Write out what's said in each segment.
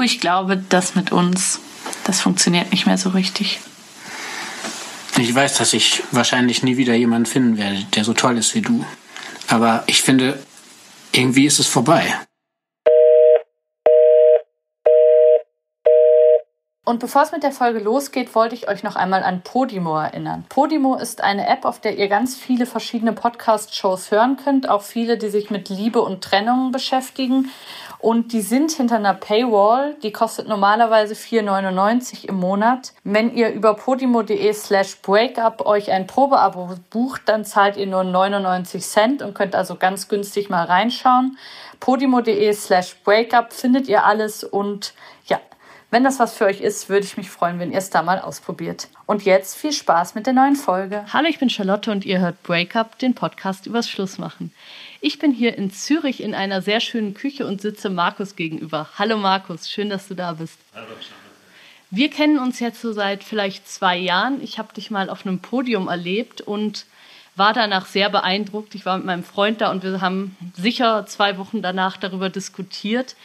Du, ich glaube, das mit uns, das funktioniert nicht mehr so richtig. Ich weiß, dass ich wahrscheinlich nie wieder jemanden finden werde, der so toll ist wie du. Aber ich finde, irgendwie ist es vorbei. Und bevor es mit der Folge losgeht, wollte ich euch noch einmal an Podimo erinnern. Podimo ist eine App, auf der ihr ganz viele verschiedene Podcast-Shows hören könnt, auch viele, die sich mit Liebe und Trennung beschäftigen. Und die sind hinter einer Paywall. Die kostet normalerweise 4,99 im Monat. Wenn ihr über podimo.de slash breakup euch ein Probeabo bucht, dann zahlt ihr nur 99 Cent und könnt also ganz günstig mal reinschauen. podimo.de slash breakup findet ihr alles und ja, wenn das was für euch ist, würde ich mich freuen, wenn ihr es da mal ausprobiert. Und jetzt viel Spaß mit der neuen Folge. Hallo, ich bin Charlotte und ihr hört Breakup, den Podcast übers Schlussmachen. Ich bin hier in Zürich in einer sehr schönen Küche und sitze Markus gegenüber. Hallo Markus, schön, dass du da bist. Hallo. Wir kennen uns jetzt so seit vielleicht zwei Jahren. Ich habe dich mal auf einem Podium erlebt und war danach sehr beeindruckt. Ich war mit meinem Freund da und wir haben sicher zwei Wochen danach darüber diskutiert,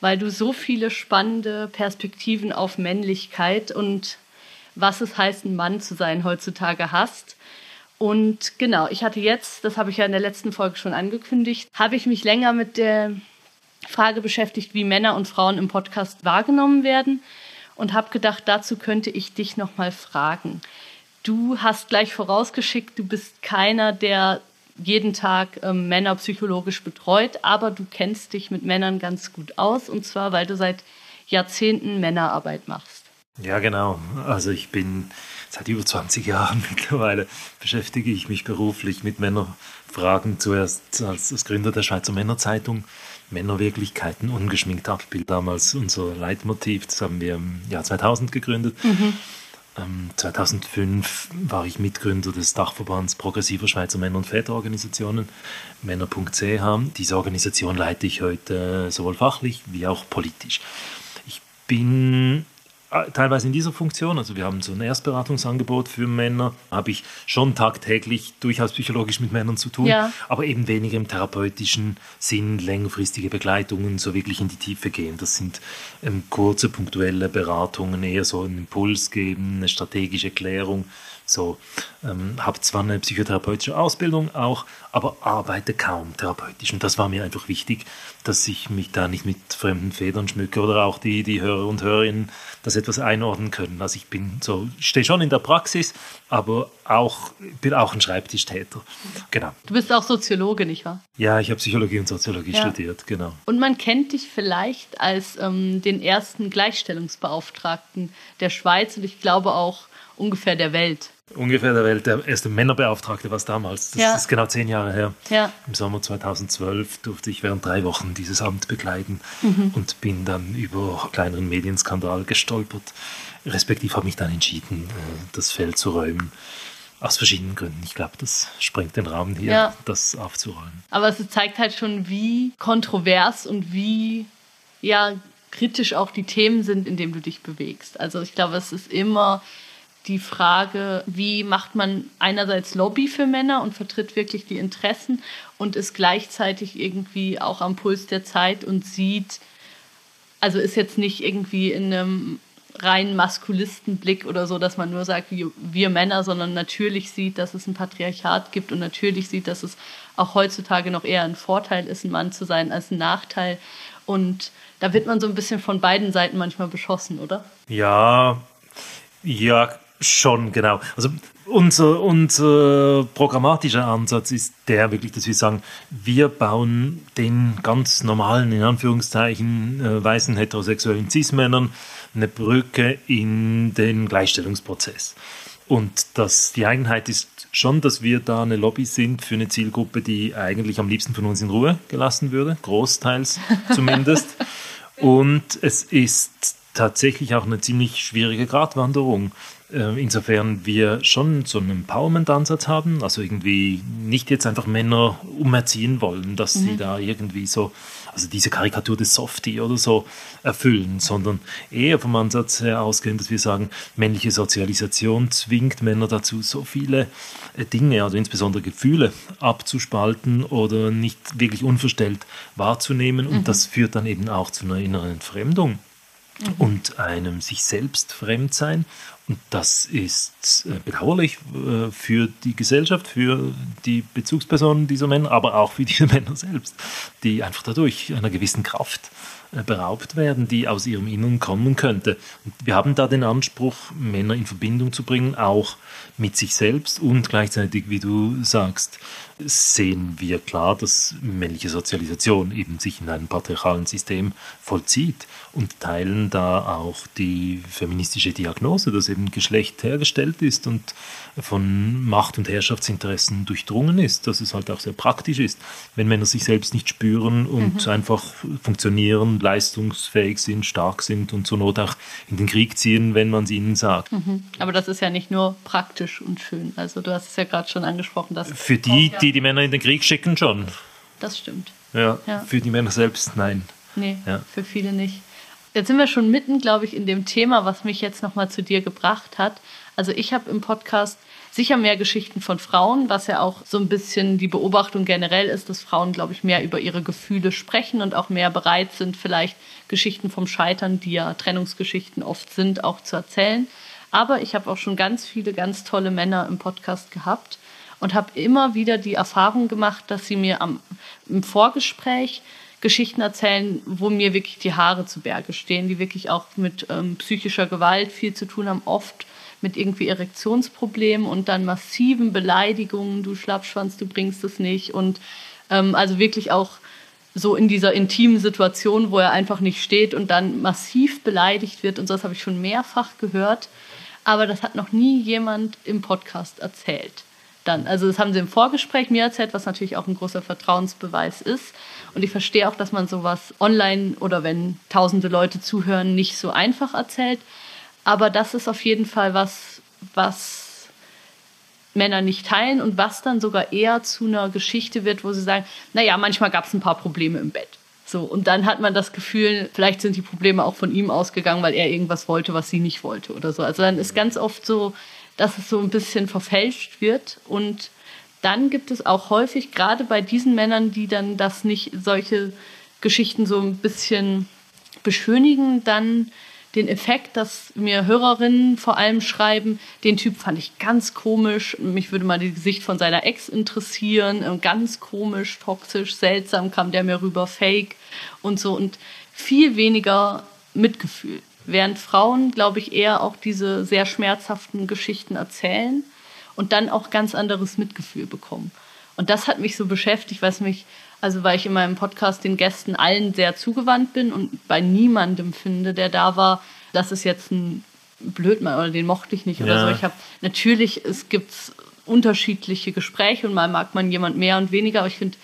weil du so viele spannende Perspektiven auf Männlichkeit und was es heißt, ein Mann zu sein heutzutage hast. Und genau, ich hatte jetzt, das habe ich ja in der letzten Folge schon angekündigt, habe ich mich länger mit der Frage beschäftigt, wie Männer und Frauen im Podcast wahrgenommen werden und habe gedacht, dazu könnte ich dich noch mal fragen. Du hast gleich vorausgeschickt, du bist keiner, der jeden Tag ähm, Männer psychologisch betreut, aber du kennst dich mit Männern ganz gut aus und zwar, weil du seit Jahrzehnten Männerarbeit machst. Ja, genau. Also ich bin seit über 20 Jahren mittlerweile beschäftige ich mich beruflich mit Männerfragen, zuerst als, Gründer der Schweizer Männerzeitung. Männerwirklichkeiten ungeschminkt Abbild, damals unser Leitmotiv, das haben wir im Jahr 2000 gegründet. Mhm. 2005 ähm, war ich Mitgründer des Dachverbands progressiver Schweizer Männer- und Väterorganisationen, männer.ch. Diese Organisation leite ich heute sowohl fachlich wie auch politisch. Ich bin teilweise in dieser Funktion, also wir haben so ein Erstberatungsangebot für Männer, habe ich schon tagtäglich durchaus psychologisch mit Männern zu tun, ja. aber eben weniger im therapeutischen Sinn, längerfristige Begleitungen, so wirklich in die Tiefe gehen. Das sind ähm, kurze, punktuelle Beratungen, eher so einen Impuls geben, eine strategische Klärung so, ähm, habe zwar eine psychotherapeutische Ausbildung auch, aber arbeite kaum therapeutisch. Und das war mir einfach wichtig, dass ich mich da nicht mit fremden Federn schmücke oder auch die, die Hörer und Hörerinnen das etwas einordnen können. Also ich bin so, stehe schon in der Praxis, aber auch, bin auch ein Schreibtischtäter. Genau. Du bist auch Soziologe, nicht wahr? Ja, ich habe Psychologie und Soziologie ja. studiert, genau. Und man kennt dich vielleicht als ähm, den ersten Gleichstellungsbeauftragten der Schweiz und ich glaube auch ungefähr der Welt ungefähr der Welt der erste Männerbeauftragte war es damals. Das ja. ist genau zehn Jahre her. Ja. Im Sommer 2012 durfte ich während drei Wochen dieses Amt begleiten mhm. und bin dann über kleineren Medienskandal gestolpert. Respektiv habe mich dann entschieden, äh, das Feld zu räumen. Aus verschiedenen Gründen. Ich glaube, das sprengt den Rahmen hier, ja. das aufzuräumen. Aber es zeigt halt schon, wie kontrovers und wie ja, kritisch auch die Themen sind, in denen du dich bewegst. Also ich glaube, es ist immer die Frage, wie macht man einerseits Lobby für Männer und vertritt wirklich die Interessen und ist gleichzeitig irgendwie auch am Puls der Zeit und sieht, also ist jetzt nicht irgendwie in einem rein Maskulistenblick oder so, dass man nur sagt, wir, wir Männer, sondern natürlich sieht, dass es ein Patriarchat gibt und natürlich sieht, dass es auch heutzutage noch eher ein Vorteil ist, ein Mann zu sein als ein Nachteil. Und da wird man so ein bisschen von beiden Seiten manchmal beschossen, oder? Ja, ja, Schon, genau. Also unser, unser programmatischer Ansatz ist der wirklich, dass wir sagen, wir bauen den ganz normalen, in Anführungszeichen, äh, weißen heterosexuellen Cis-Männern eine Brücke in den Gleichstellungsprozess. Und das, die Eigenheit ist schon, dass wir da eine Lobby sind für eine Zielgruppe, die eigentlich am liebsten von uns in Ruhe gelassen würde, großteils zumindest. Und es ist tatsächlich auch eine ziemlich schwierige Gratwanderung. Äh, insofern wir schon so einen Empowerment-Ansatz haben, also irgendwie nicht jetzt einfach Männer umerziehen wollen, dass mhm. sie da irgendwie so, also diese Karikatur des Softie oder so erfüllen, sondern eher vom Ansatz her ausgehen, dass wir sagen, männliche Sozialisation zwingt Männer dazu, so viele äh, Dinge, also insbesondere Gefühle abzuspalten oder nicht wirklich unverstellt wahrzunehmen und mhm. das führt dann eben auch zu einer inneren Entfremdung mhm. und einem sich selbst fremd sein. Und das ist äh, bedauerlich äh, für die Gesellschaft, für die Bezugspersonen dieser Männer, aber auch für diese Männer selbst, die einfach dadurch einer gewissen Kraft beraubt werden, die aus ihrem Inneren kommen könnte. Und wir haben da den Anspruch, Männer in Verbindung zu bringen, auch mit sich selbst und gleichzeitig, wie du sagst, sehen wir klar, dass männliche Sozialisation eben sich in einem patriarchalen System vollzieht und teilen da auch die feministische Diagnose, dass eben Geschlecht hergestellt ist und von Macht- und Herrschaftsinteressen durchdrungen ist, dass es halt auch sehr praktisch ist, wenn Männer sich selbst nicht spüren und mhm. einfach funktionieren, leistungsfähig sind, stark sind und zur Not auch in den Krieg ziehen, wenn man es ihnen sagt. Mhm. Aber das ist ja nicht nur praktisch und schön. Also du hast es ja gerade schon angesprochen, dass für die, die die Männer in den Krieg schicken, schon. Das stimmt. Ja, ja. für die Männer selbst nein. Nee, ja. für viele nicht. Jetzt sind wir schon mitten, glaube ich, in dem Thema, was mich jetzt nochmal zu dir gebracht hat. Also ich habe im Podcast sicher mehr Geschichten von Frauen, was ja auch so ein bisschen die Beobachtung generell ist, dass Frauen, glaube ich, mehr über ihre Gefühle sprechen und auch mehr bereit sind, vielleicht Geschichten vom Scheitern, die ja Trennungsgeschichten oft sind, auch zu erzählen. Aber ich habe auch schon ganz viele ganz tolle Männer im Podcast gehabt und habe immer wieder die Erfahrung gemacht, dass sie mir am, im Vorgespräch Geschichten erzählen, wo mir wirklich die Haare zu Berge stehen, die wirklich auch mit ähm, psychischer Gewalt viel zu tun haben, oft mit irgendwie Erektionsproblemen und dann massiven Beleidigungen, du Schlappschwanz, du bringst es nicht und ähm, also wirklich auch so in dieser intimen Situation, wo er einfach nicht steht und dann massiv beleidigt wird und so, das habe ich schon mehrfach gehört, aber das hat noch nie jemand im Podcast erzählt dann. Also das haben sie im Vorgespräch mir erzählt, was natürlich auch ein großer Vertrauensbeweis ist. Und ich verstehe auch, dass man sowas online oder wenn tausende Leute zuhören, nicht so einfach erzählt. Aber das ist auf jeden Fall was, was Männer nicht teilen und was dann sogar eher zu einer Geschichte wird, wo sie sagen, naja, manchmal gab es ein paar Probleme im Bett. So, und dann hat man das Gefühl, vielleicht sind die Probleme auch von ihm ausgegangen, weil er irgendwas wollte, was sie nicht wollte oder so. Also dann ist ganz oft so, dass es so ein bisschen verfälscht wird. Und dann gibt es auch häufig, gerade bei diesen Männern, die dann das nicht, solche Geschichten so ein bisschen beschönigen, dann den Effekt, dass mir Hörerinnen vor allem schreiben, den Typ fand ich ganz komisch, mich würde mal das Gesicht von seiner Ex interessieren, ganz komisch, toxisch, seltsam kam der mir rüber, fake und so und viel weniger Mitgefühl. Während Frauen, glaube ich, eher auch diese sehr schmerzhaften Geschichten erzählen und dann auch ganz anderes Mitgefühl bekommen. Und das hat mich so beschäftigt, was mich, also weil ich in meinem Podcast den Gästen allen sehr zugewandt bin und bei niemandem finde, der da war, das ist jetzt ein Blödmann oder den mochte ich nicht oder ja. so. Ich habe natürlich, es gibt unterschiedliche Gespräche und mal mag man jemand mehr und weniger, aber ich finde,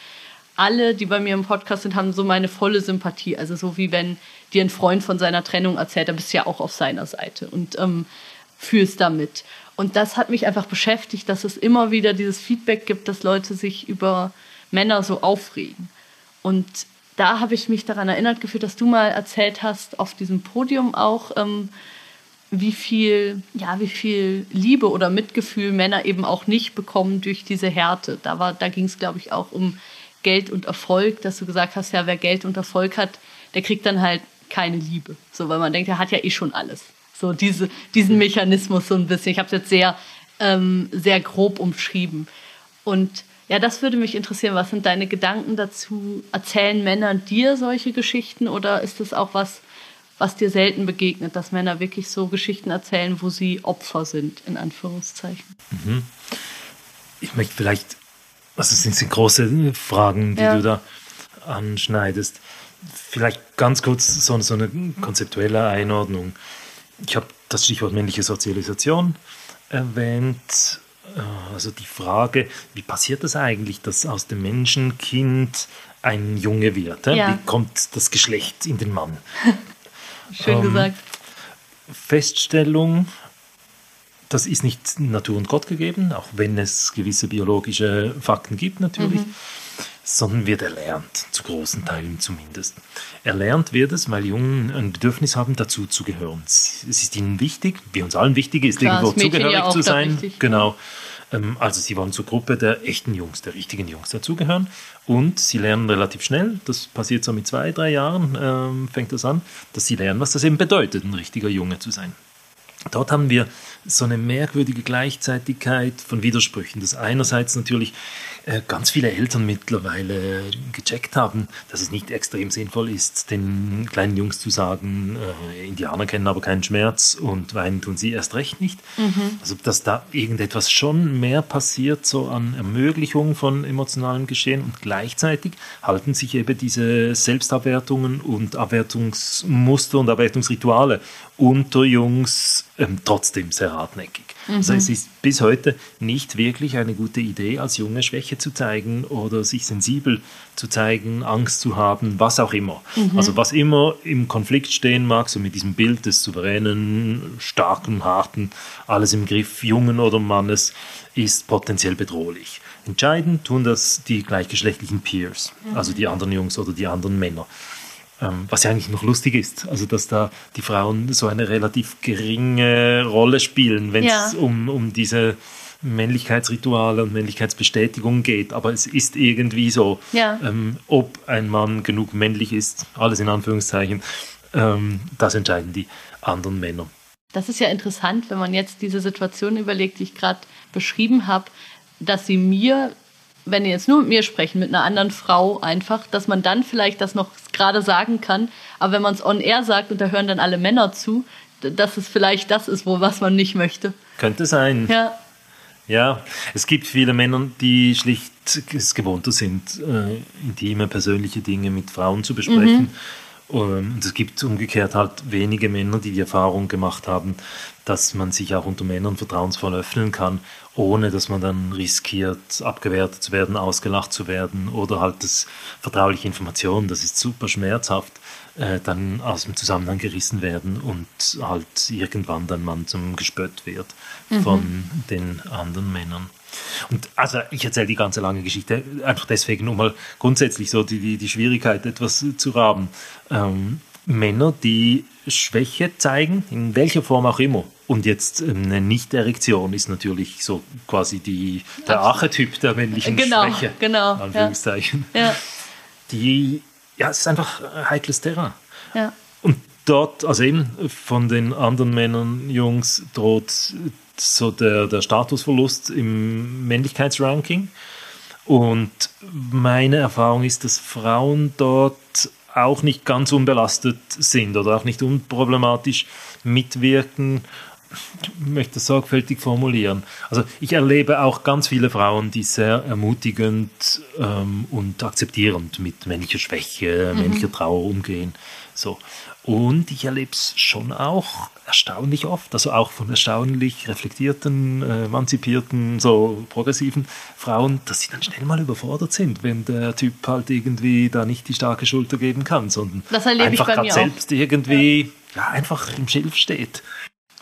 alle, die bei mir im Podcast sind, haben so meine volle Sympathie. Also so wie wenn dir ein Freund von seiner Trennung erzählt, dann bist du ja auch auf seiner Seite und ähm, fühlst damit. Und das hat mich einfach beschäftigt, dass es immer wieder dieses Feedback gibt, dass Leute sich über Männer so aufregen. Und da habe ich mich daran erinnert gefühlt, dass du mal erzählt hast, auf diesem Podium auch, ähm, wie viel, ja, wie viel Liebe oder Mitgefühl Männer eben auch nicht bekommen durch diese Härte. Da da ging es, glaube ich, auch um Geld und Erfolg, dass du gesagt hast, ja, wer Geld und Erfolg hat, der kriegt dann halt keine Liebe. So, weil man denkt, er hat ja eh schon alles. So diese, diesen Mechanismus so ein bisschen. Ich habe es jetzt sehr, ähm, sehr grob umschrieben. Und ja, das würde mich interessieren. Was sind deine Gedanken dazu? Erzählen Männer dir solche Geschichten oder ist das auch was, was dir selten begegnet, dass Männer wirklich so Geschichten erzählen, wo sie Opfer sind, in Anführungszeichen? Mhm. Ich möchte vielleicht, also es sind große Fragen, die ja. du da anschneidest. Vielleicht ganz kurz so, so eine konzeptuelle Einordnung. Ich habe das Stichwort männliche Sozialisation erwähnt. Also die Frage, wie passiert das eigentlich, dass aus dem Menschenkind ein Junge wird? Ja. Wie kommt das Geschlecht in den Mann? Schön ähm, gesagt. Feststellung, das ist nicht Natur und Gott gegeben, auch wenn es gewisse biologische Fakten gibt natürlich. Mhm sondern wird erlernt, zu großen Teilen zumindest. Erlernt wird es, weil Jungen ein Bedürfnis haben, dazu zu gehören. Es ist ihnen wichtig, wie uns allen wichtig ist, Klar, irgendwo zugehörig ja zu sein. Genau. Ähm, also sie wollen zur Gruppe der echten Jungs, der richtigen Jungs dazugehören. Und sie lernen relativ schnell, das passiert so mit zwei, drei Jahren, ähm, fängt das an, dass sie lernen, was das eben bedeutet, ein richtiger Junge zu sein. Dort haben wir so eine merkwürdige Gleichzeitigkeit von Widersprüchen. Das einerseits natürlich ganz viele Eltern mittlerweile gecheckt haben, dass es nicht extrem sinnvoll ist, den kleinen Jungs zu sagen, äh, Indianer kennen aber keinen Schmerz und weinen tun sie erst recht nicht. Mhm. Also dass da irgendetwas schon mehr passiert, so an Ermöglichung von emotionalem Geschehen und gleichzeitig halten sich eben diese Selbstabwertungen und Abwertungsmuster und Abwertungsrituale unter Jungs ähm, trotzdem sehr hartnäckig. Mhm. Also es ist bis heute nicht wirklich eine gute Idee, als Junge Schwäche zu zeigen oder sich sensibel zu zeigen, Angst zu haben, was auch immer. Mhm. Also was immer im Konflikt stehen mag, so mit diesem Bild des souveränen, starken, harten, alles im Griff, Jungen oder Mannes, ist potenziell bedrohlich. Entscheidend tun das die gleichgeschlechtlichen Peers, mhm. also die anderen Jungs oder die anderen Männer. Ähm, was ja eigentlich noch lustig ist, also dass da die Frauen so eine relativ geringe Rolle spielen, wenn es ja. um, um diese Männlichkeitsrituale und Männlichkeitsbestätigung geht. Aber es ist irgendwie so, ja. ähm, ob ein Mann genug männlich ist, alles in Anführungszeichen, ähm, das entscheiden die anderen Männer. Das ist ja interessant, wenn man jetzt diese Situation überlegt, die ich gerade beschrieben habe, dass sie mir wenn ihr jetzt nur mit mir sprechen, mit einer anderen Frau einfach, dass man dann vielleicht das noch gerade sagen kann. Aber wenn man es on air sagt und da hören dann alle Männer zu, dass es vielleicht das ist, wo was man nicht möchte. Könnte sein. Ja. Ja, es gibt viele Männer, die schlicht es gewohnter sind, äh, intime, persönliche Dinge mit Frauen zu besprechen. Mhm. Und es gibt umgekehrt halt wenige Männer, die die Erfahrung gemacht haben, dass man sich auch unter Männern vertrauensvoll öffnen kann, ohne dass man dann riskiert, abgewertet zu werden, ausgelacht zu werden oder halt das vertrauliche Informationen, das ist super schmerzhaft, äh, dann aus dem Zusammenhang gerissen werden und halt irgendwann dann man zum Gespött wird von mhm. den anderen Männern. Und also ich erzähle die ganze lange Geschichte einfach deswegen, um mal grundsätzlich so die, die, die Schwierigkeit etwas zu raben. Ähm, Männer, die Schwäche zeigen, in welcher Form auch immer. Und jetzt ähm, eine Nicht-Erektion ist natürlich so quasi die, der Archetyp der männlichen genau, Schwäche. Genau, Anführungszeichen. Ja. Die, ja, es ist einfach heikles Terrain. Ja. Und dort, also eben von den anderen Männern, Jungs, droht so der, der Statusverlust im Männlichkeitsranking. Und meine Erfahrung ist, dass Frauen dort auch nicht ganz unbelastet sind oder auch nicht unproblematisch mitwirken. Ich möchte das sorgfältig formulieren. Also ich erlebe auch ganz viele Frauen, die sehr ermutigend ähm, und akzeptierend mit männlicher Schwäche, mhm. männlicher Trauer umgehen. So. Und ich erlebe es schon auch erstaunlich oft, also auch von erstaunlich reflektierten, äh, emanzipierten, so progressiven Frauen, dass sie dann schnell mal überfordert sind, wenn der Typ halt irgendwie da nicht die starke Schulter geben kann, sondern einfach gerade selbst irgendwie ja. ja. einfach im Schilf steht.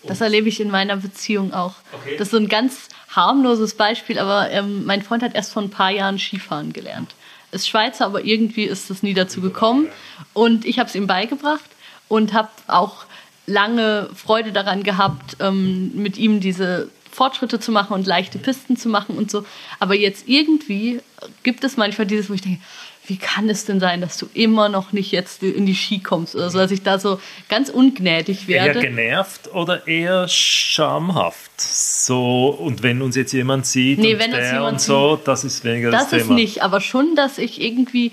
Das erlebe ich in meiner Beziehung auch. Okay. Das ist so ein ganz harmloses Beispiel, aber ähm, mein Freund hat erst vor ein paar Jahren Skifahren gelernt. Ist Schweizer, aber irgendwie ist es nie dazu gekommen. Und ich habe es ihm beigebracht und habe auch lange Freude daran gehabt, ähm, mit ihm diese Fortschritte zu machen und leichte Pisten zu machen und so. Aber jetzt irgendwie gibt es manchmal dieses, wo ich denke, wie kann es denn sein, dass du immer noch nicht jetzt in die Ski kommst oder so, dass ich da so ganz ungnädig werde. Eher genervt oder eher schamhaft? So, und wenn uns jetzt jemand sieht nee, und der und so, das ist weniger das, das Thema. Das ist nicht, aber schon, dass ich irgendwie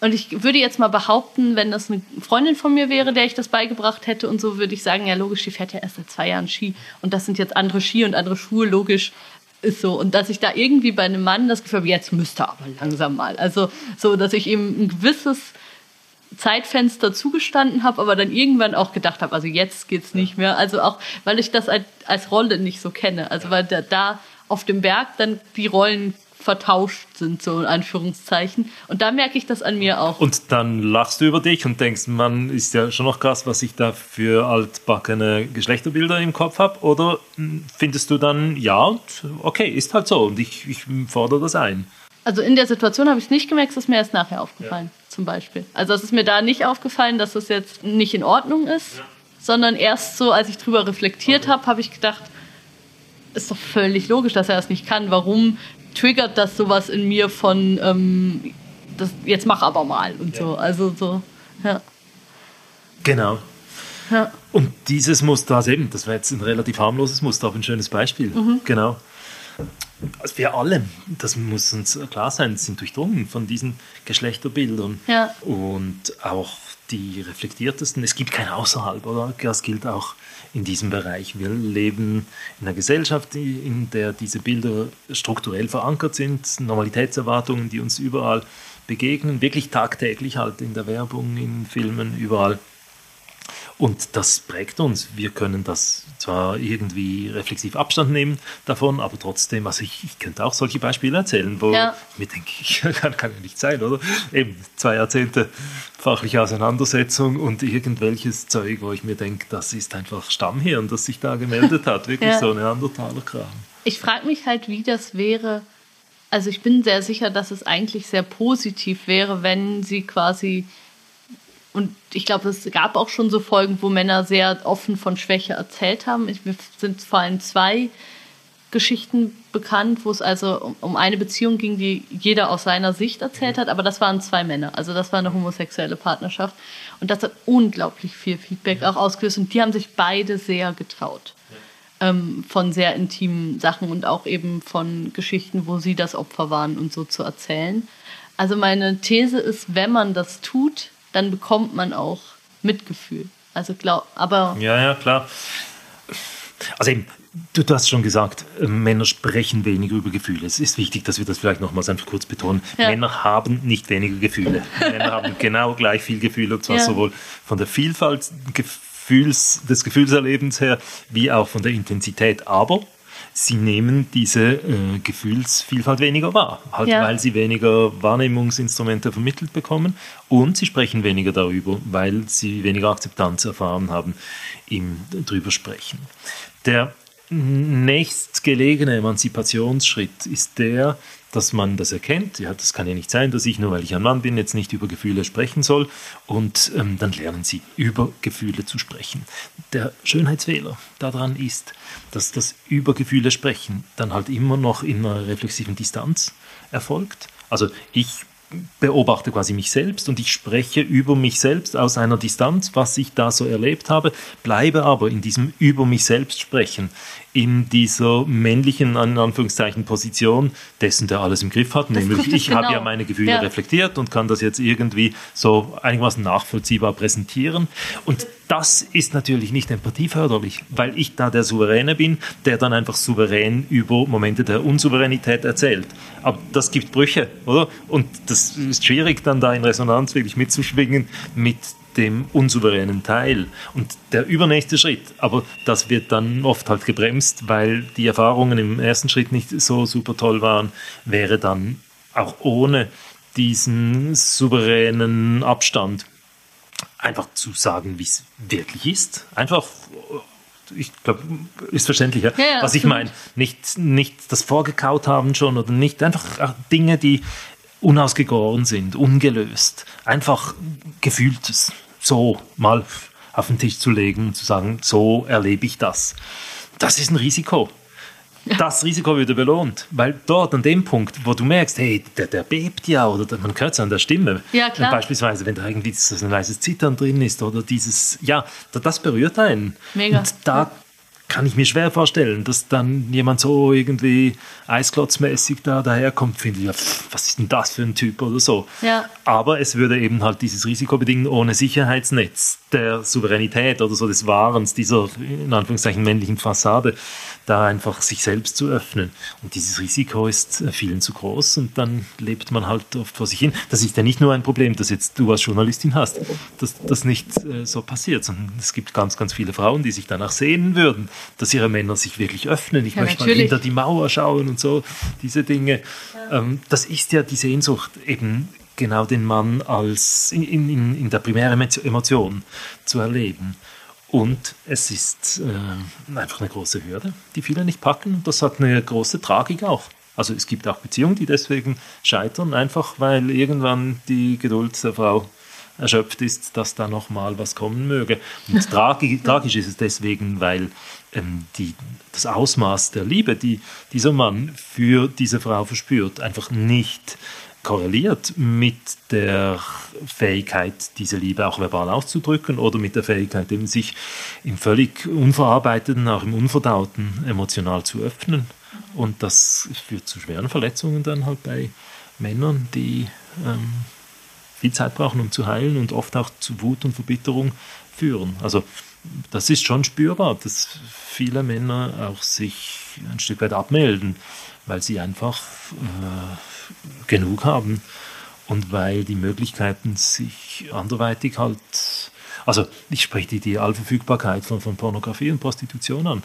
und ich würde jetzt mal behaupten, wenn das eine Freundin von mir wäre, der ich das beigebracht hätte und so, würde ich sagen, ja logisch, die fährt ja erst seit zwei Jahren Ski. Und das sind jetzt andere Ski und andere Schuhe, logisch ist so. Und dass ich da irgendwie bei einem Mann das Gefühl habe, jetzt müsste aber langsam mal. Also so, dass ich eben ein gewisses Zeitfenster zugestanden habe, aber dann irgendwann auch gedacht habe, also jetzt geht's nicht mehr. Also auch, weil ich das als Rolle nicht so kenne. Also weil da, da auf dem Berg dann die Rollen vertauscht sind, so in Anführungszeichen. Und da merke ich das an mir auch. Und dann lachst du über dich und denkst, man ist ja schon noch krass, was ich da für altbackene Geschlechterbilder im Kopf habe. Oder findest du dann, ja, okay, ist halt so und ich, ich fordere das ein? Also in der Situation habe ich es nicht gemerkt, es ist mir erst nachher aufgefallen, ja. zum Beispiel. Also es ist mir da nicht aufgefallen, dass es jetzt nicht in Ordnung ist, ja. sondern erst so, als ich drüber reflektiert okay. habe, habe ich gedacht, ist doch völlig logisch, dass er das nicht kann. Warum triggert das sowas in mir von, ähm, das, jetzt mach aber mal und ja. so. Also so, ja. Genau. Ja. Und dieses Muster, also eben, das wäre jetzt ein relativ harmloses Muster, aber ein schönes Beispiel. Mhm. Genau. Also wir alle, das muss uns klar sein, sind durchdrungen von diesen Geschlechterbildern. Ja. Und auch die reflektiertesten, es gibt kein Außerhalb, oder? Das gilt auch in diesem Bereich. Wir leben in einer Gesellschaft, in der diese Bilder strukturell verankert sind, Normalitätserwartungen, die uns überall begegnen, wirklich tagtäglich halt in der Werbung, in Filmen, überall. Und das prägt uns. Wir können das zwar irgendwie reflexiv Abstand nehmen davon, aber trotzdem, also ich, ich könnte auch solche Beispiele erzählen, wo ja. ich mir denke, kann, kann ja nicht sein, oder? Eben zwei Jahrzehnte fachliche Auseinandersetzung und irgendwelches Zeug, wo ich mir denke, das ist einfach Stammhirn, das sich da gemeldet hat. Wirklich ja. so ein Neandertaler-Kram. Ich frage mich halt, wie das wäre. Also ich bin sehr sicher, dass es eigentlich sehr positiv wäre, wenn sie quasi und ich glaube, es gab auch schon so Folgen, wo Männer sehr offen von Schwäche erzählt haben. Es sind vor allem zwei Geschichten bekannt, wo es also um eine Beziehung ging, die jeder aus seiner Sicht erzählt hat, aber das waren zwei Männer. Also das war eine homosexuelle Partnerschaft. Und das hat unglaublich viel Feedback auch ausgelöst. Und die haben sich beide sehr getraut. Ähm, von sehr intimen Sachen und auch eben von Geschichten, wo sie das Opfer waren und so zu erzählen. Also meine These ist, wenn man das tut, dann bekommt man auch Mitgefühl. Also glaub, aber. Ja, ja, klar. Also eben, du, du hast schon gesagt, äh, Männer sprechen weniger über Gefühle. Es ist wichtig, dass wir das vielleicht nochmals einfach kurz betonen. Ja. Männer haben nicht weniger Gefühle. Männer haben genau gleich viel Gefühle, und zwar ja. sowohl von der Vielfalt Gefühls, des Gefühlserlebens her, wie auch von der Intensität. Aber sie nehmen diese äh, Gefühlsvielfalt weniger wahr, halt ja. weil sie weniger Wahrnehmungsinstrumente vermittelt bekommen und sie sprechen weniger darüber, weil sie weniger Akzeptanz erfahren haben im drüber sprechen. Der nächstgelegene Emanzipationsschritt ist der, dass man das erkennt. Ja, das kann ja nicht sein, dass ich nur, weil ich ein Mann bin, jetzt nicht über Gefühle sprechen soll. Und ähm, dann lernen sie, über Gefühle zu sprechen. Der Schönheitsfehler daran ist, dass das über Gefühle sprechen dann halt immer noch in einer reflexiven Distanz erfolgt. Also ich beobachte quasi mich selbst und ich spreche über mich selbst aus einer Distanz, was ich da so erlebt habe, bleibe aber in diesem über mich selbst sprechen, in dieser männlichen, in Anführungszeichen, Position dessen, der alles im Griff hat. Das Nämlich, ich genau. habe ja meine Gefühle ja. reflektiert und kann das jetzt irgendwie so einigermaßen nachvollziehbar präsentieren. Und das ist natürlich nicht empathieförderlich, weil ich da der Souveräne bin, der dann einfach souverän über Momente der Unsouveränität erzählt. Aber das gibt Brüche, oder? Und das ist schwierig, dann da in Resonanz wirklich mitzuschwingen mit dem unsouveränen Teil. Und der übernächste Schritt, aber das wird dann oft halt gebremst, weil die Erfahrungen im ersten Schritt nicht so super toll waren, wäre dann auch ohne diesen souveränen Abstand einfach zu sagen, wie es wirklich ist. Einfach ich glaube, ist verständlich, ja? Ja, was ich meine. Nicht, nicht das vorgekaut haben schon oder nicht einfach Dinge, die unausgegoren sind, ungelöst. Einfach gefühltes so mal auf den Tisch zu legen und zu sagen, so erlebe ich das. Das ist ein Risiko. Das Risiko würde belohnt, weil dort an dem Punkt, wo du merkst, hey, der, der bebt ja oder man hört es an der Stimme. Ja, klar. Beispielsweise, wenn da irgendwie so ein leises Zittern drin ist oder dieses, ja, das berührt einen. Mega. Und da kann ich mir schwer vorstellen, dass dann jemand so irgendwie eisklotzmäßig da daherkommt, finde ich, was ist denn das für ein Typ oder so. Ja. Aber es würde eben halt dieses Risiko bedingen ohne Sicherheitsnetz der Souveränität oder so des Wahrens dieser in Anführungszeichen männlichen Fassade da einfach sich selbst zu öffnen. Und dieses Risiko ist äh, vielen zu groß und dann lebt man halt oft vor sich hin. Das ist ja nicht nur ein Problem, das jetzt du als Journalistin hast, dass das nicht äh, so passiert, sondern es gibt ganz, ganz viele Frauen, die sich danach sehen würden, dass ihre Männer sich wirklich öffnen. Ich ja, möchte natürlich. mal hinter die Mauer schauen und so, diese Dinge. Ja. Ähm, das ist ja die Sehnsucht eben genau den Mann als in, in, in der primären Emotion zu erleben. Und es ist äh, einfach eine große Hürde, die viele nicht packen. Das hat eine große Tragik auch. Also es gibt auch Beziehungen, die deswegen scheitern, einfach weil irgendwann die Geduld der Frau erschöpft ist, dass da noch mal was kommen möge. Und tragisch, tragisch ist es deswegen, weil die, das Ausmaß der Liebe, die dieser Mann für diese Frau verspürt, einfach nicht korreliert mit der Fähigkeit, diese Liebe auch verbal auszudrücken oder mit der Fähigkeit, eben sich im völlig unverarbeiteten, auch im unverdauten emotional zu öffnen. Und das führt zu schweren Verletzungen dann halt bei Männern, die ähm, viel Zeit brauchen, um zu heilen und oft auch zu Wut und Verbitterung führen. Also das ist schon spürbar, dass viele Männer auch sich ein Stück weit abmelden, weil sie einfach äh, genug haben und weil die Möglichkeiten sich anderweitig halt, also ich spreche die Idealverfügbarkeit von, von Pornografie und Prostitution an.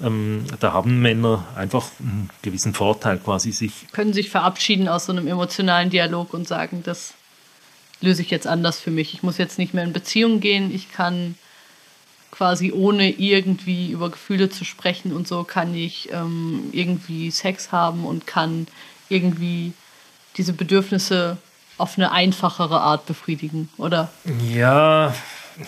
Mhm. Ähm, da haben Männer einfach einen gewissen Vorteil quasi sich. Können sich verabschieden aus so einem emotionalen Dialog und sagen, das löse ich jetzt anders für mich. Ich muss jetzt nicht mehr in Beziehung gehen, ich kann quasi ohne irgendwie über Gefühle zu sprechen und so kann ich ähm, irgendwie Sex haben und kann irgendwie diese Bedürfnisse auf eine einfachere Art befriedigen, oder? Ja,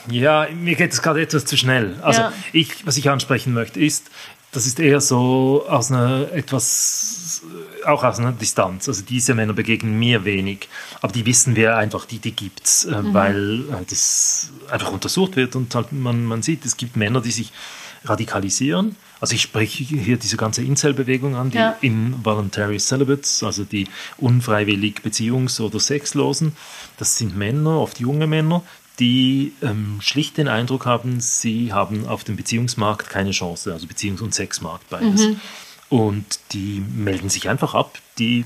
ja, mir geht es gerade etwas zu schnell. Also ja. ich, was ich ansprechen möchte, ist, das ist eher so aus einer etwas, auch aus einer Distanz. Also diese Männer begegnen mir wenig, aber die wissen wir einfach, die, die gibt es, äh, mhm. weil äh, das einfach untersucht wird und halt man, man sieht, es gibt Männer, die sich radikalisieren. Also ich spreche hier diese ganze Incel-Bewegung an, die ja. Involuntary Celibates, also die unfreiwillig Beziehungs- oder Sexlosen. Das sind Männer, oft junge Männer, die ähm, schlicht den Eindruck haben, sie haben auf dem Beziehungsmarkt keine Chance, also Beziehungs- und Sexmarkt beides. Mhm. Und die melden sich einfach ab, die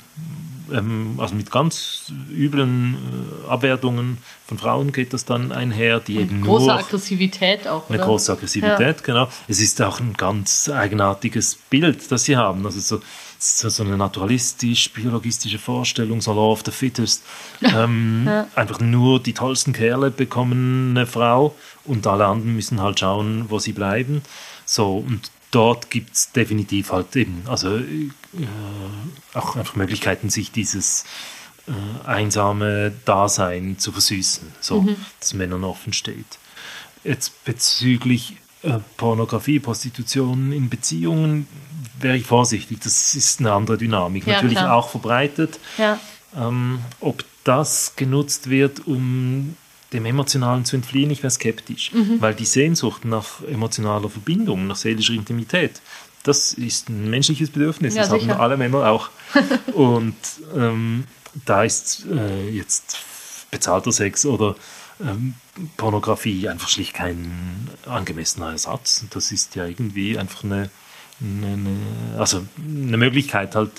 ähm, also mit ganz üblen äh, Abwertungen von Frauen geht das dann einher, die Und eben große nur Aggressivität auch. Eine oder? große Aggressivität, ja. genau. Es ist auch ein ganz eigenartiges Bild, das sie haben. Also so, so, so eine naturalistisch-biologistische Vorstellung, so Law of the Fittest. Ähm, ja. Einfach nur die tollsten Kerle bekommen eine Frau und alle anderen müssen halt schauen, wo sie bleiben. So, und dort gibt es definitiv halt eben, also äh, auch einfach Möglichkeiten, sich dieses äh, einsame Dasein zu versüßen, so mhm. dass Männern offen steht. Jetzt bezüglich äh, Pornografie, Prostitution in Beziehungen wäre ich vorsichtig. Das ist eine andere Dynamik. Ja, Natürlich klar. auch verbreitet. Ja. Ähm, ob das genutzt wird, um dem Emotionalen zu entfliehen, ich wäre skeptisch. Mhm. Weil die Sehnsucht nach emotionaler Verbindung, nach seelischer Intimität, das ist ein menschliches Bedürfnis. Ja, das sicher. haben alle Männer auch. Und ähm, da ist äh, jetzt bezahlter Sex oder ähm, Pornografie einfach schlicht kein angemessener Ersatz. Das ist ja irgendwie einfach eine, eine, also eine Möglichkeit, halt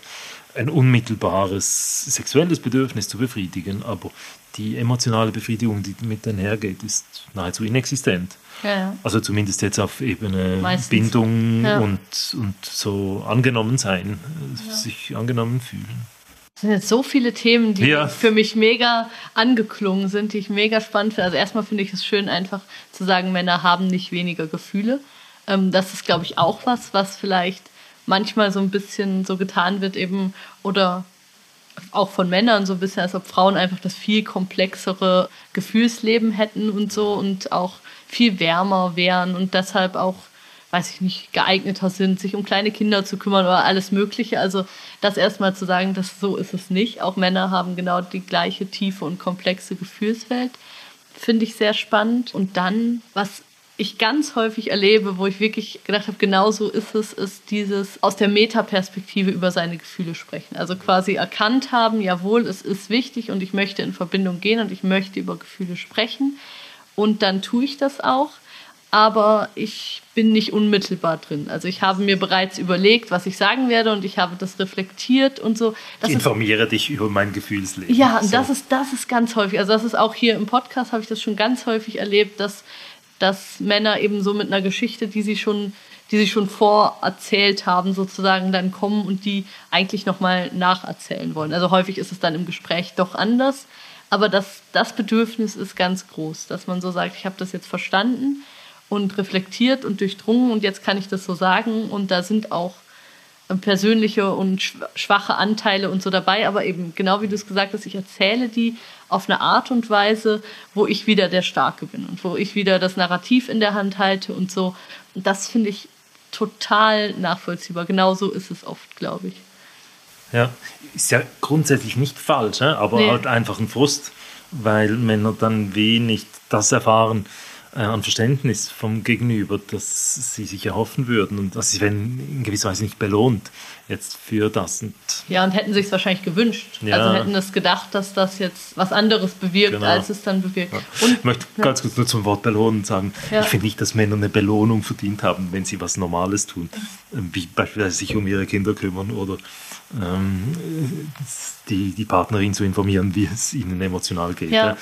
ein unmittelbares sexuelles Bedürfnis zu befriedigen, aber die emotionale Befriedigung, die mit einhergeht, ist nahezu inexistent. Ja, Also zumindest jetzt auf Ebene Meistens. Bindung ja. und, und so angenommen sein, sich angenommen fühlen. Es sind jetzt so viele Themen, die ja. für mich mega angeklungen sind, die ich mega spannend finde. Also erstmal finde ich es schön, einfach zu sagen, Männer haben nicht weniger Gefühle. Ähm, das ist, glaube ich, auch was, was vielleicht manchmal so ein bisschen so getan wird eben oder auch von Männern so ein bisschen, als ob Frauen einfach das viel komplexere Gefühlsleben hätten und so und auch viel wärmer wären und deshalb auch, weiß ich nicht, geeigneter sind, sich um kleine Kinder zu kümmern oder alles Mögliche. Also das erstmal zu sagen, dass so ist es nicht. Auch Männer haben genau die gleiche tiefe und komplexe Gefühlswelt. Finde ich sehr spannend. Und dann, was ich ganz häufig erlebe, wo ich wirklich gedacht habe, genau so ist es, ist dieses aus der Metaperspektive über seine Gefühle sprechen. Also quasi erkannt haben, jawohl, es ist wichtig und ich möchte in Verbindung gehen und ich möchte über Gefühle sprechen. Und dann tue ich das auch, aber ich bin nicht unmittelbar drin. Also ich habe mir bereits überlegt, was ich sagen werde und ich habe das reflektiert und so. Das ich informiere ist, dich über mein Gefühlsleben. Ja, so. das ist das ist ganz häufig. Also das ist auch hier im Podcast habe ich das schon ganz häufig erlebt, dass dass Männer eben so mit einer Geschichte, die sie schon, die sie schon vorerzählt haben, sozusagen dann kommen und die eigentlich nochmal nacherzählen wollen. Also häufig ist es dann im Gespräch doch anders, aber das, das Bedürfnis ist ganz groß, dass man so sagt, ich habe das jetzt verstanden und reflektiert und durchdrungen und jetzt kann ich das so sagen. Und da sind auch persönliche und schwache Anteile und so dabei, aber eben genau wie du es gesagt hast, ich erzähle die auf eine Art und Weise, wo ich wieder der Starke bin und wo ich wieder das Narrativ in der Hand halte und so. Und das finde ich total nachvollziehbar. Genauso ist es oft, glaube ich. Ja, ist ja grundsätzlich nicht falsch, aber nee. halt einfach ein Frust, weil Männer dann wenig das erfahren, an Verständnis vom Gegenüber, das sie sich erhoffen würden und dass sie werden in gewisser Weise nicht belohnt jetzt für das. Und ja, und hätten sich es wahrscheinlich gewünscht. Ja. Also hätten es gedacht, dass das jetzt was anderes bewirkt, genau. als es dann bewirkt. Ja. Und, ich möchte ja. ganz kurz nur zum Wort belohnen sagen, ich finde nicht, dass Männer eine Belohnung verdient haben, wenn sie was Normales tun, wie beispielsweise sich um ihre Kinder kümmern oder ähm, die, die Partnerin zu informieren, wie es ihnen emotional geht. Ja.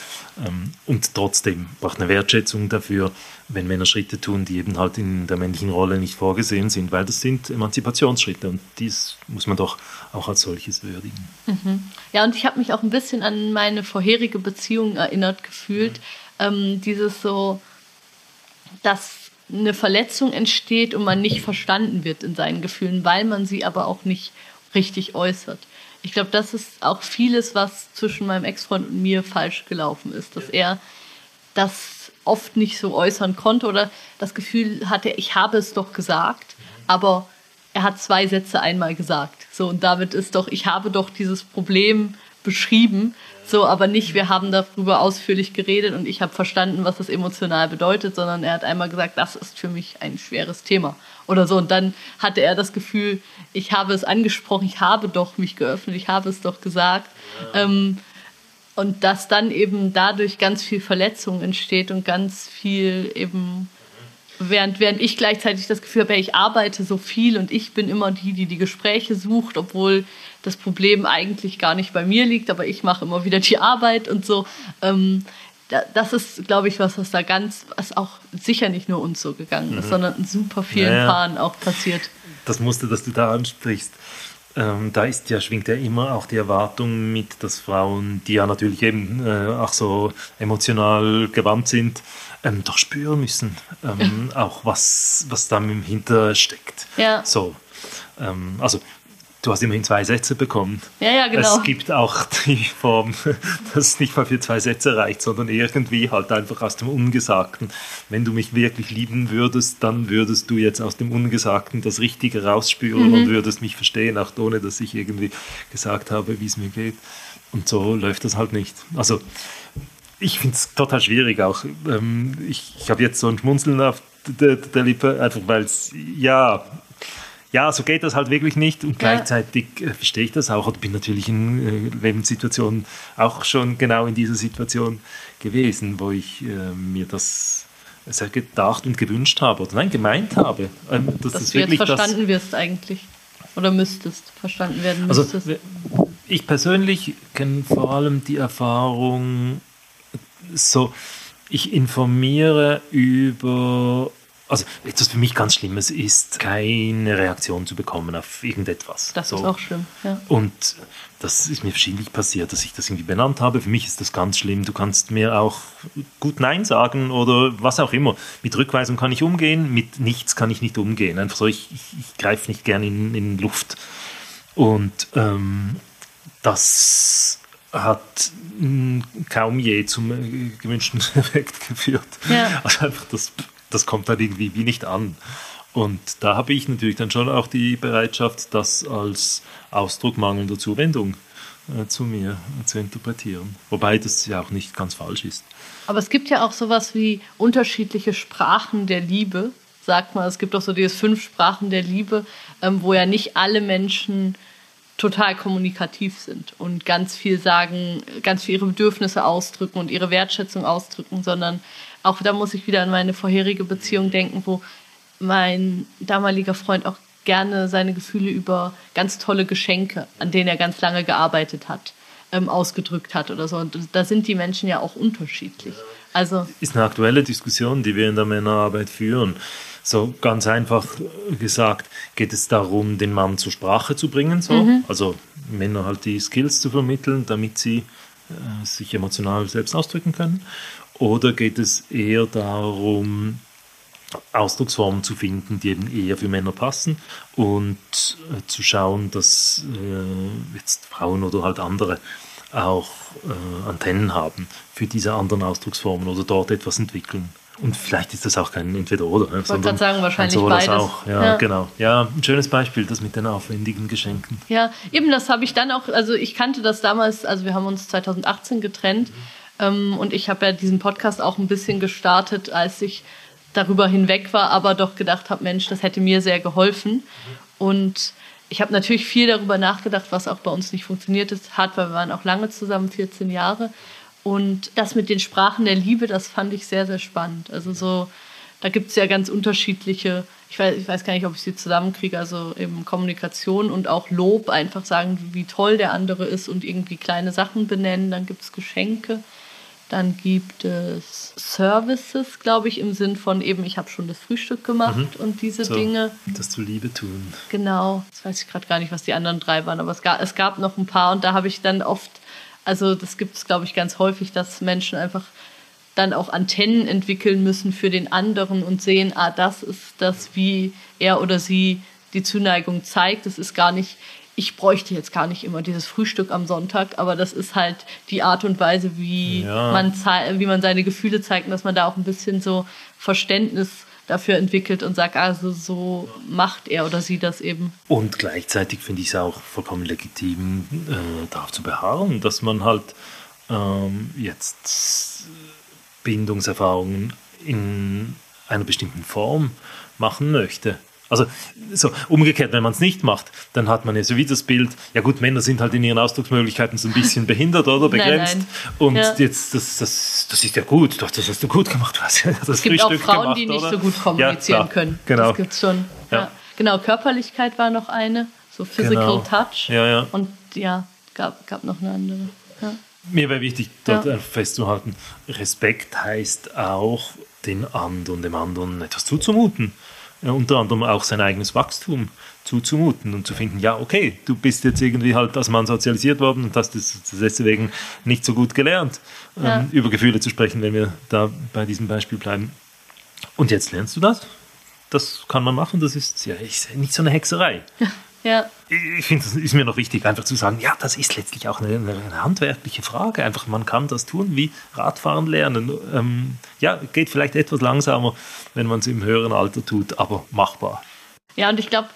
Ähm, und trotzdem braucht eine Wertschätzung dafür, wenn Männer Schritte tun, die eben halt in der männlichen Rolle nicht vorgesehen sind, weil das sind Emanzipationsschritte und dies muss man doch auch als solches würdigen. Mhm. Ja, und ich habe mich auch ein bisschen an meine vorherige Beziehung erinnert gefühlt. Mhm. Ähm, dieses so, dass eine Verletzung entsteht und man nicht verstanden wird in seinen Gefühlen, weil man sie aber auch nicht richtig äußert. Ich glaube, das ist auch vieles, was zwischen meinem Ex-Freund und mir falsch gelaufen ist, dass er das oft nicht so äußern konnte oder das Gefühl hatte, ich habe es doch gesagt, aber er hat zwei Sätze einmal gesagt. So, und damit ist doch, ich habe doch dieses Problem beschrieben, so, aber nicht, wir haben darüber ausführlich geredet und ich habe verstanden, was das emotional bedeutet, sondern er hat einmal gesagt, das ist für mich ein schweres Thema oder so. Und dann hatte er das Gefühl, ich habe es angesprochen, ich habe doch mich geöffnet, ich habe es doch gesagt. Ja. Ähm, und dass dann eben dadurch ganz viel Verletzung entsteht und ganz viel eben, während, während ich gleichzeitig das Gefühl habe, ich arbeite so viel und ich bin immer die, die die Gespräche sucht, obwohl das Problem eigentlich gar nicht bei mir liegt, aber ich mache immer wieder die Arbeit und so. Ähm, das ist, glaube ich, was, was da ganz, was auch sicher nicht nur uns so gegangen ist, mhm. sondern in super vielen naja, Paaren auch passiert. Das musste, dass du da ansprichst. Ähm, da ist ja, schwingt ja immer auch die Erwartung mit, dass Frauen, die ja natürlich eben äh, auch so emotional gewandt sind, ähm, doch spüren müssen, ähm, auch was, was da hinter steckt. Ja. So. Ähm, also Du hast immerhin zwei Sätze bekommen. Ja, ja, genau. Es gibt auch die Form, dass es nicht mal für zwei Sätze reicht, sondern irgendwie halt einfach aus dem Ungesagten. Wenn du mich wirklich lieben würdest, dann würdest du jetzt aus dem Ungesagten das Richtige rausspüren mhm. und würdest mich verstehen, auch ohne dass ich irgendwie gesagt habe, wie es mir geht. Und so läuft das halt nicht. Also ich finde es total schwierig auch. Ähm, ich ich habe jetzt so ein Schmunzeln auf der, der Lippe, einfach weil es, ja, ja, so geht das halt wirklich nicht und gleichzeitig äh, verstehe ich das auch und bin natürlich in äh, Lebenssituationen auch schon genau in dieser Situation gewesen, wo ich äh, mir das sehr gedacht und gewünscht habe oder nein, gemeint habe. Ähm, dass, dass du jetzt verstanden das, wirst eigentlich oder müsstest verstanden werden also, müsstest. Also, ich persönlich kenne vor allem die Erfahrung so, ich informiere über also etwas für mich ganz Schlimmes ist, keine Reaktion zu bekommen auf irgendetwas. Das so. ist auch schlimm, ja. Und das ist mir verschiedentlich passiert, dass ich das irgendwie benannt habe. Für mich ist das ganz schlimm. Du kannst mir auch gut Nein sagen oder was auch immer. Mit Rückweisung kann ich umgehen, mit nichts kann ich nicht umgehen. Einfach so, ich, ich, ich greife nicht gerne in, in Luft. Und ähm, das hat kaum je zum äh, gewünschten Effekt geführt. Ja. Also einfach das das kommt dann irgendwie wie nicht an. Und da habe ich natürlich dann schon auch die Bereitschaft, das als Ausdruck mangelnder Zuwendung äh, zu mir äh, zu interpretieren. Wobei das ja auch nicht ganz falsch ist. Aber es gibt ja auch sowas wie unterschiedliche Sprachen der Liebe, sagt man. Es gibt auch so diese fünf Sprachen der Liebe, ähm, wo ja nicht alle Menschen total kommunikativ sind und ganz viel sagen, ganz viel ihre Bedürfnisse ausdrücken und ihre Wertschätzung ausdrücken, sondern auch da muss ich wieder an meine vorherige Beziehung denken, wo mein damaliger Freund auch gerne seine Gefühle über ganz tolle Geschenke, an denen er ganz lange gearbeitet hat, ähm, ausgedrückt hat oder so. Und da sind die Menschen ja auch unterschiedlich. Also ist eine aktuelle Diskussion, die wir in der Männerarbeit führen. So ganz einfach gesagt geht es darum, den Mann zur Sprache zu bringen, so. Mhm. also Männer halt die Skills zu vermitteln, damit sie äh, sich emotional selbst ausdrücken können. Oder geht es eher darum, Ausdrucksformen zu finden, die eben eher für Männer passen und äh, zu schauen, dass äh, jetzt Frauen oder halt andere auch äh, Antennen haben für diese anderen Ausdrucksformen oder dort etwas entwickeln. Und vielleicht ist das auch kein Entweder-Oder. Ich wollte sagen, wahrscheinlich beides. Auch. Ja, ja, genau. Ja, ein schönes Beispiel, das mit den aufwendigen Geschenken. Ja, eben das habe ich dann auch, also ich kannte das damals, also wir haben uns 2018 getrennt ähm, und ich habe ja diesen Podcast auch ein bisschen gestartet, als ich darüber hinweg war, aber doch gedacht habe, Mensch, das hätte mir sehr geholfen. Und ich habe natürlich viel darüber nachgedacht, was auch bei uns nicht funktioniert hat, weil wir waren auch lange zusammen, 14 Jahre. Und das mit den Sprachen der Liebe, das fand ich sehr, sehr spannend. Also so, da gibt es ja ganz unterschiedliche, ich weiß, ich weiß gar nicht, ob ich sie zusammenkriege, also eben Kommunikation und auch Lob, einfach sagen, wie toll der andere ist und irgendwie kleine Sachen benennen. Dann gibt es Geschenke. Dann gibt es Services, glaube ich, im Sinn von eben, ich habe schon das Frühstück gemacht mhm. und diese so, Dinge. Das zu Liebe tun. Genau. Das weiß ich gerade gar nicht, was die anderen drei waren, aber es gab, es gab noch ein paar und da habe ich dann oft also das gibt es, glaube ich, ganz häufig, dass Menschen einfach dann auch Antennen entwickeln müssen für den anderen und sehen, ah, das ist das, wie er oder sie die Zuneigung zeigt. Das ist gar nicht, ich bräuchte jetzt gar nicht immer dieses Frühstück am Sonntag, aber das ist halt die Art und Weise, wie, ja. man, wie man seine Gefühle zeigt und dass man da auch ein bisschen so Verständnis dafür entwickelt und sagt, also so macht er oder sie das eben. Und gleichzeitig finde ich es auch vollkommen legitim, äh, darauf zu beharren, dass man halt ähm, jetzt Bindungserfahrungen in einer bestimmten Form machen möchte. Also so umgekehrt, wenn man es nicht macht, dann hat man ja so wie das Bild, ja gut, Männer sind halt in ihren Ausdrucksmöglichkeiten so ein bisschen behindert oder begrenzt. Nein, nein. Und ja. jetzt, das, das, das ist ja gut, doch, das hast du gut gemacht. Du hast ja das es gibt Frühstück auch Frauen, gemacht, die nicht oder? so gut kommunizieren ja, können. Genau. Das gibt's schon. Ja. Genau, Körperlichkeit war noch eine, so Physical genau. Touch. Ja, ja. Und ja, gab, gab noch eine andere. Ja. Mir wäre wichtig, dort festzuhalten, Respekt heißt auch, den anderen, dem anderen etwas zuzumuten unter anderem auch sein eigenes Wachstum zuzumuten und zu finden, ja, okay, du bist jetzt irgendwie halt als Mann sozialisiert worden und hast das deswegen nicht so gut gelernt, ja. ähm, über Gefühle zu sprechen, wenn wir da bei diesem Beispiel bleiben. Und jetzt lernst du das. Das kann man machen, das ist ja nicht so eine Hexerei. Ja. Ich finde, es ist mir noch wichtig, einfach zu sagen, ja, das ist letztlich auch eine, eine handwerkliche Frage. Einfach, man kann das tun, wie Radfahren lernen. Ähm, ja, geht vielleicht etwas langsamer, wenn man es im höheren Alter tut, aber machbar. Ja, und ich glaube,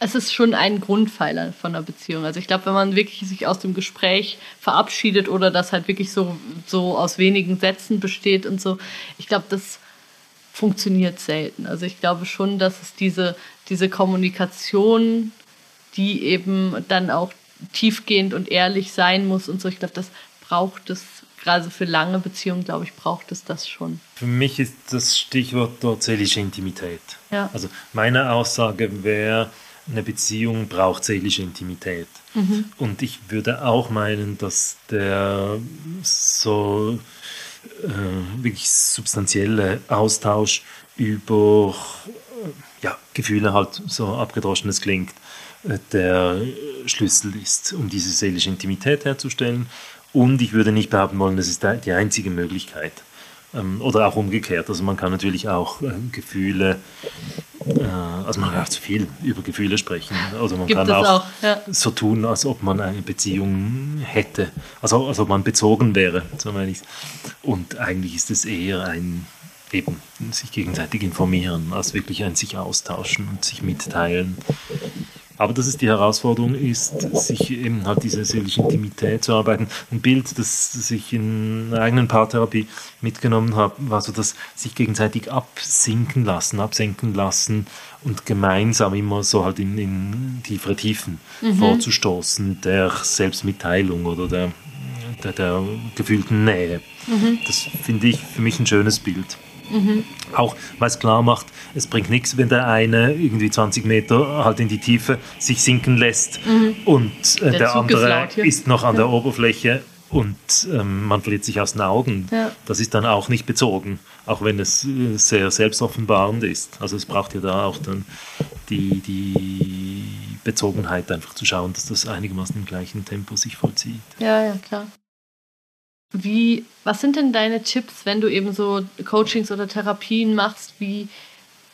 es ist schon ein Grundpfeiler von einer Beziehung. Also ich glaube, wenn man wirklich sich aus dem Gespräch verabschiedet oder das halt wirklich so, so aus wenigen Sätzen besteht und so, ich glaube, das funktioniert selten. Also ich glaube schon, dass es diese, diese Kommunikation die eben dann auch tiefgehend und ehrlich sein muss und so. Ich glaube, das braucht es, gerade für lange Beziehungen, glaube ich, braucht es das schon. Für mich ist das Stichwort dort seelische Intimität. Ja. Also meine Aussage wäre, eine Beziehung braucht seelische Intimität. Mhm. Und ich würde auch meinen, dass der so äh, wirklich substanzielle Austausch über äh, ja, Gefühle halt so abgedroschenes klingt, der Schlüssel ist, um diese seelische Intimität herzustellen. Und ich würde nicht behaupten wollen, das ist die einzige Möglichkeit. Ähm, oder auch umgekehrt. Also man kann natürlich auch äh, Gefühle, äh, also man kann auch zu viel über Gefühle sprechen. Oder man Gibt kann auch, auch ja. so tun, als ob man eine Beziehung hätte. Also als ob man bezogen wäre, so meine ich Und eigentlich ist es eher ein eben sich gegenseitig informieren, als wirklich ein sich austauschen und sich mitteilen. Aber dass es die Herausforderung ist, sich eben halt diese seelische Intimität zu arbeiten. Ein Bild, das ich in einer eigenen Paartherapie mitgenommen habe, war so das sich gegenseitig absinken lassen, absenken lassen und gemeinsam immer so halt in, in tiefere Tiefen mhm. vorzustoßen, der Selbstmitteilung oder der, der, der gefühlten Nähe. Mhm. Das finde ich für mich ein schönes Bild. Mhm. Auch weil es klar macht, es bringt nichts, wenn der eine irgendwie 20 Meter halt in die Tiefe sich sinken lässt mhm. und äh, der, der andere ist noch an ja. der Oberfläche und ähm, man verliert sich aus den Augen. Ja. Das ist dann auch nicht bezogen, auch wenn es äh, sehr selbstoffenbarend ist. Also es braucht ja da auch dann die, die Bezogenheit, einfach zu schauen, dass das einigermaßen im gleichen Tempo sich vollzieht. Ja, ja, klar. Wie, was sind denn deine Tipps, wenn du eben so Coachings oder Therapien machst? Wie,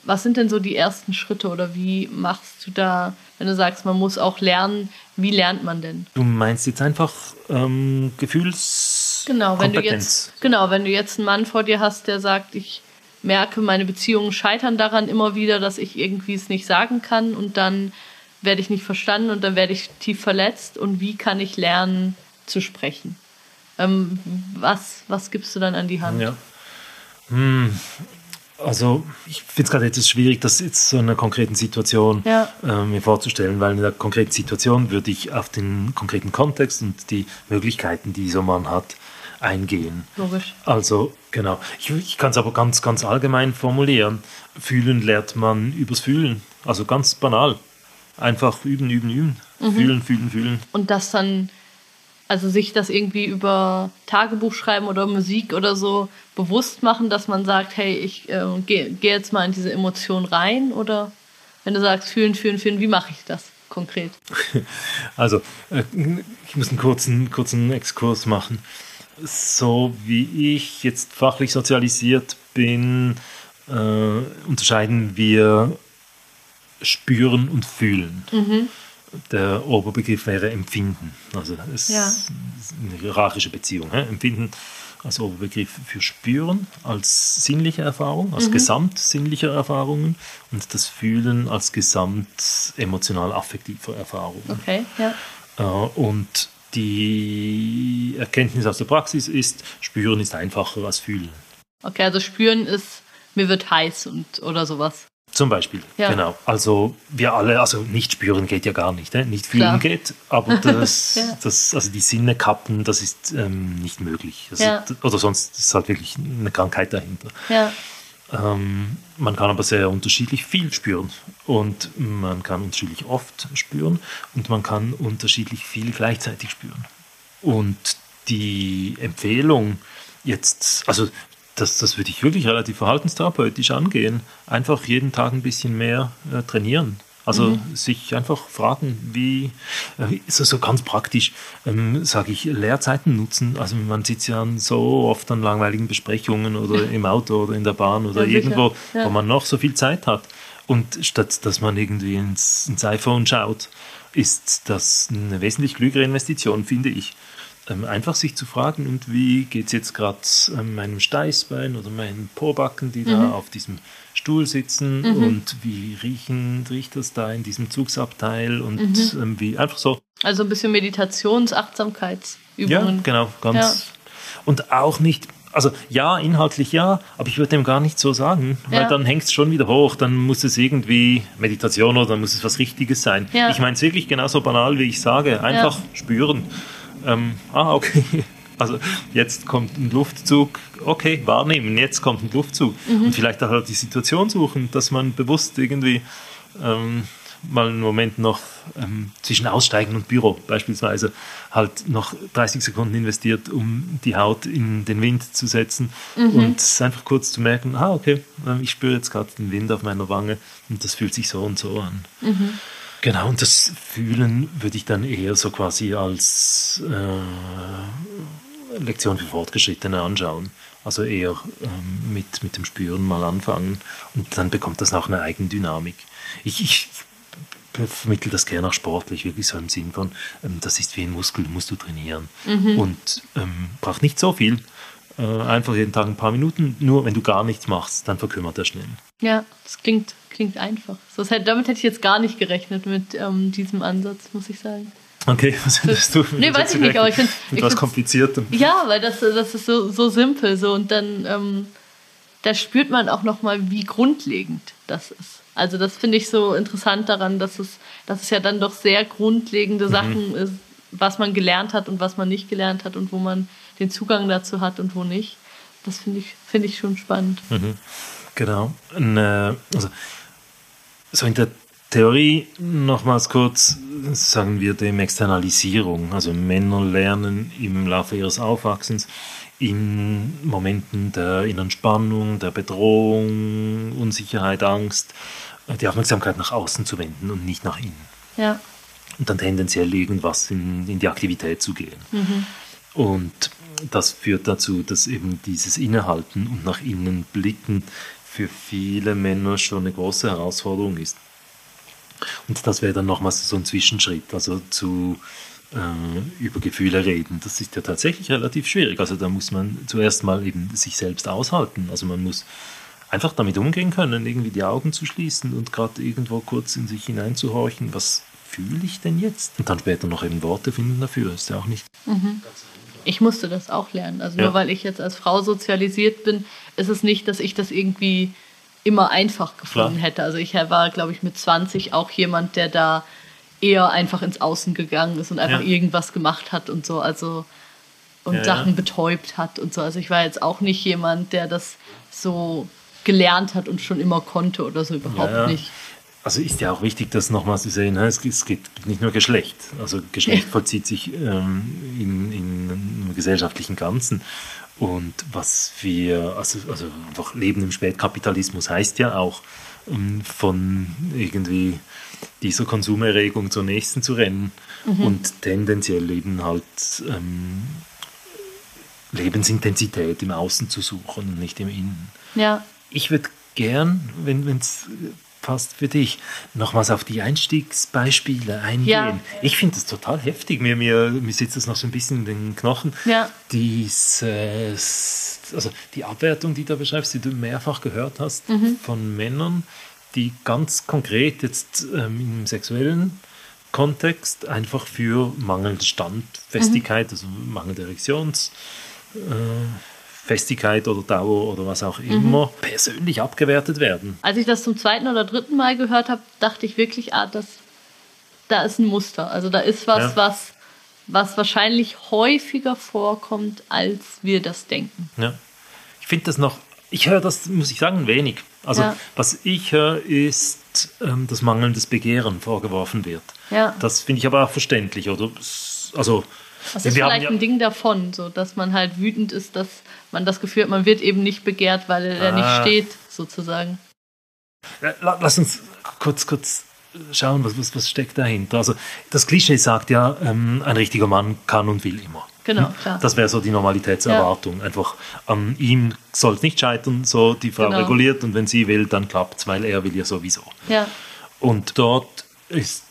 was sind denn so die ersten Schritte oder wie machst du da, wenn du sagst, man muss auch lernen, wie lernt man denn? Du meinst jetzt einfach ähm, Gefühls Genau, wenn du jetzt genau, wenn du jetzt einen Mann vor dir hast, der sagt, ich merke, meine Beziehungen scheitern daran immer wieder, dass ich irgendwie es nicht sagen kann und dann werde ich nicht verstanden und dann werde ich tief verletzt und wie kann ich lernen zu sprechen? Ähm, was, was gibst du dann an die Hand? Ja. Hm, also ich finde es gerade etwas schwierig, das jetzt so in einer konkreten Situation Ja. äh, mir vorzustellen, weil in der konkreten Situation würde ich auf den konkreten Kontext und die Möglichkeiten, die dieser Mann hat, eingehen. Logisch. Also, genau. Ich, ich kann es aber ganz, ganz allgemein formulieren. Fühlen lernt man übers Fühlen. Also ganz banal. Einfach üben, üben, üben. Fühlen, fühlen, fühlen. Und das dann, also sich das irgendwie über Tagebuch schreiben oder Musik oder so bewusst machen, dass man sagt, hey, ich äh, gehe geh jetzt mal in diese Emotion rein oder wenn du sagst, fühlen, fühlen, fühlen, wie mache ich das konkret? Also, äh, ich muss einen kurzen, kurzen Exkurs machen. So wie ich jetzt fachlich sozialisiert bin, äh, unterscheiden wir spüren und fühlen. Der Oberbegriff wäre empfinden. Also es Ja. ist eine hierarchische Beziehung. Hä? Empfinden als Oberbegriff für spüren, als sinnliche Erfahrung, als Gesamt sinnlicher Erfahrungen und das Fühlen als Gesamt emotional affektiver Erfahrungen. Okay, ja. Äh, Und die Erkenntnis aus der Praxis ist, spüren ist einfacher als fühlen. Okay, also spüren ist, mir wird heiß und oder sowas. Zum Beispiel, Ja. genau. Also wir alle, also nicht spüren geht ja gar nicht, ne? nicht fühlen Klar. geht, aber das, Ja. das, also die Sinne kappen, das ist ähm, nicht möglich. Also, Ja. Oder sonst ist halt wirklich eine Krankheit dahinter. Ähm, man kann aber sehr unterschiedlich viel spüren und man kann unterschiedlich oft spüren und man kann unterschiedlich viel gleichzeitig spüren. Und die Empfehlung jetzt, also das, das würde ich wirklich relativ verhaltenstherapeutisch angehen, einfach jeden Tag ein bisschen mehr äh, trainieren. Also sich einfach fragen, wie, äh, so, so ganz praktisch, ähm, sage ich, Leerzeiten nutzen. Also man sitzt ja so oft an langweiligen Besprechungen oder im Auto oder in der Bahn oder Ja, irgendwo, Ja. wo man noch so viel Zeit hat. Und statt dass man irgendwie ins, ins iPhone schaut, ist das eine wesentlich klügere Investition, finde ich. Ähm, einfach sich zu fragen, und wie geht es jetzt gerade ähm, meinem Steißbein oder meinen Pobacken, die Mhm. da auf diesem Stuhl sitzen und wie riechen, riecht das da in diesem Zugsabteil und Mhm. ähm, wie einfach so. also ein bisschen Meditations-, Achtsamkeitsübungen. Ja, genau, ganz. Und auch nicht, also ja, inhaltlich ja, aber ich würde dem gar nicht so sagen, weil Ja. dann hängt es schon wieder hoch, dann muss es irgendwie Meditation oder dann muss es was Richtiges sein. Ja. Ich meine es wirklich genauso banal, wie ich sage, einfach spüren. Ähm, ah, okay. Also jetzt kommt ein Luftzug, okay, wahrnehmen, jetzt kommt ein Luftzug. Mhm. Und vielleicht auch die Situation suchen, dass man bewusst irgendwie ähm, mal einen Moment noch ähm, zwischen Aussteigen und Büro beispielsweise halt noch 30 Sekunden investiert, um die Haut in den Wind zu setzen und es einfach kurz zu merken, ah, okay, ähm, ich spüre jetzt gerade den Wind auf meiner Wange und das fühlt sich so und so an. Genau, und das Fühlen würde ich dann eher so quasi als äh, Lektion für Fortgeschrittene anschauen. Also eher ähm, mit, mit dem Spüren mal anfangen und dann bekommt das auch eine Eigendynamik. Ich, ich vermittle das gerne auch sportlich, wirklich so im Sinn von, ähm, das ist wie ein Muskel, musst du trainieren. Und ähm, braucht nicht so viel. Äh, einfach jeden Tag ein paar Minuten. Nur wenn du gar nichts machst, dann verkümmert er schnell. Ja, das klingt, klingt einfach. Das hätte, damit hätte ich jetzt gar nicht gerechnet mit ähm, diesem Ansatz, muss ich sagen. Okay, was hättest du? Nee, weiß ich nicht, aber ich find's- Mit ich was find's- Kompliziertem. Ja, weil das, das ist so, so simpel so und dann ähm, da spürt man auch noch mal, wie grundlegend das ist. Also das finde ich so interessant daran, dass es, dass es ja dann doch sehr grundlegende Sachen ist, was man gelernt hat und was man nicht gelernt hat und wo man den Zugang dazu hat und wo nicht. Das finde ich, finde ich schon spannend. Genau. Eine, also, so in der Theorie nochmals kurz sagen wir dem Externalisierung. Also Männer lernen im Laufe ihres Aufwachsens in Momenten der inneren Spannung, der Bedrohung, Unsicherheit, Angst, die Aufmerksamkeit nach außen zu wenden und nicht nach innen. Ja, Und dann tendenziell irgendwas in, in die Aktivität zu gehen. Und das führt dazu, dass eben dieses Innehalten und nach innen blicken für viele Männer schon eine große Herausforderung ist. Und das wäre dann nochmals so ein Zwischenschritt, also zu äh, über Gefühle reden. Das ist ja tatsächlich relativ schwierig. Also da muss man zuerst mal eben sich selbst aushalten. Also man muss einfach damit umgehen können, irgendwie die Augen zu schließen und gerade irgendwo kurz in sich hineinzuhorchen, was fühle ich denn jetzt? Und dann später noch eben Worte finden dafür, ist ja auch nicht. Mhm. Ich musste das auch lernen. Also ja. nur weil ich jetzt als Frau sozialisiert bin, ist es nicht, dass ich das irgendwie immer einfach gefunden Klar. hätte. Also ich war, glaube ich, mit 20 auch jemand, der da eher einfach ins Außen gegangen ist und einfach ja. irgendwas gemacht hat und so. Also und ja, Sachen betäubt hat und so. Also ich war jetzt auch nicht jemand, der das so gelernt hat und schon immer konnte oder so überhaupt nicht. Also ist ja auch wichtig, das nochmal zu sehen, ne? es, geht nicht nur Geschlecht. Also Geschlecht vollzieht sich ähm, in, in einem gesellschaftlichen Ganzen. Und was wir, also, also einfach Leben im Spätkapitalismus heißt ja auch, ähm, von irgendwie dieser Konsumerregung zur nächsten zu rennen mhm. und tendenziell eben halt ähm, Lebensintensität im Außen zu suchen und nicht im Innen. Ja. Ich würde gern, wenn es passt für dich, nochmals auf die Einstiegsbeispiele eingehen. Ja. Ich finde das total heftig. Mir, mir, mir sitzt das noch so ein bisschen in den Knochen. Ja. Dieses, also die Abwertung, die du beschreibst, die du mehrfach gehört hast mhm. von Männern, die ganz konkret jetzt ähm, im sexuellen Kontext einfach für mangelnde Standfestigkeit, mhm. also mangelnde Erektions. Äh, Festigkeit oder Dauer oder was auch immer mhm. persönlich abgewertet werden. Als ich das zum zweiten oder dritten Mal gehört habe, dachte ich wirklich, ah, das, da ist ein Muster. Also da ist was, ja. was, was wahrscheinlich häufiger vorkommt, als wir das denken. Ja. Ich finde das noch, ich höre das, muss ich sagen, wenig. Also ja. was ich höre, ist, ähm, dass mangelndes Begehren vorgeworfen wird. Ja. Das finde ich aber auch verständlich, oder? Also das ist vielleicht ja ein Ding davon, so dass man halt wütend ist, dass man das Gefühl hat, man wird eben nicht begehrt, weil er ah. nicht steht, sozusagen. Lass uns kurz, kurz schauen, was, was, was steckt dahinter. Also das Klischee sagt ja, ähm, ein richtiger Mann kann und will immer. Genau, klar. Das wäre so die Normalitätserwartung. Ja. Einfach an ihm soll es nicht scheitern, so die Frau genau. reguliert und wenn sie will, dann klappt es, weil er will ja sowieso. Ja. Und dort ist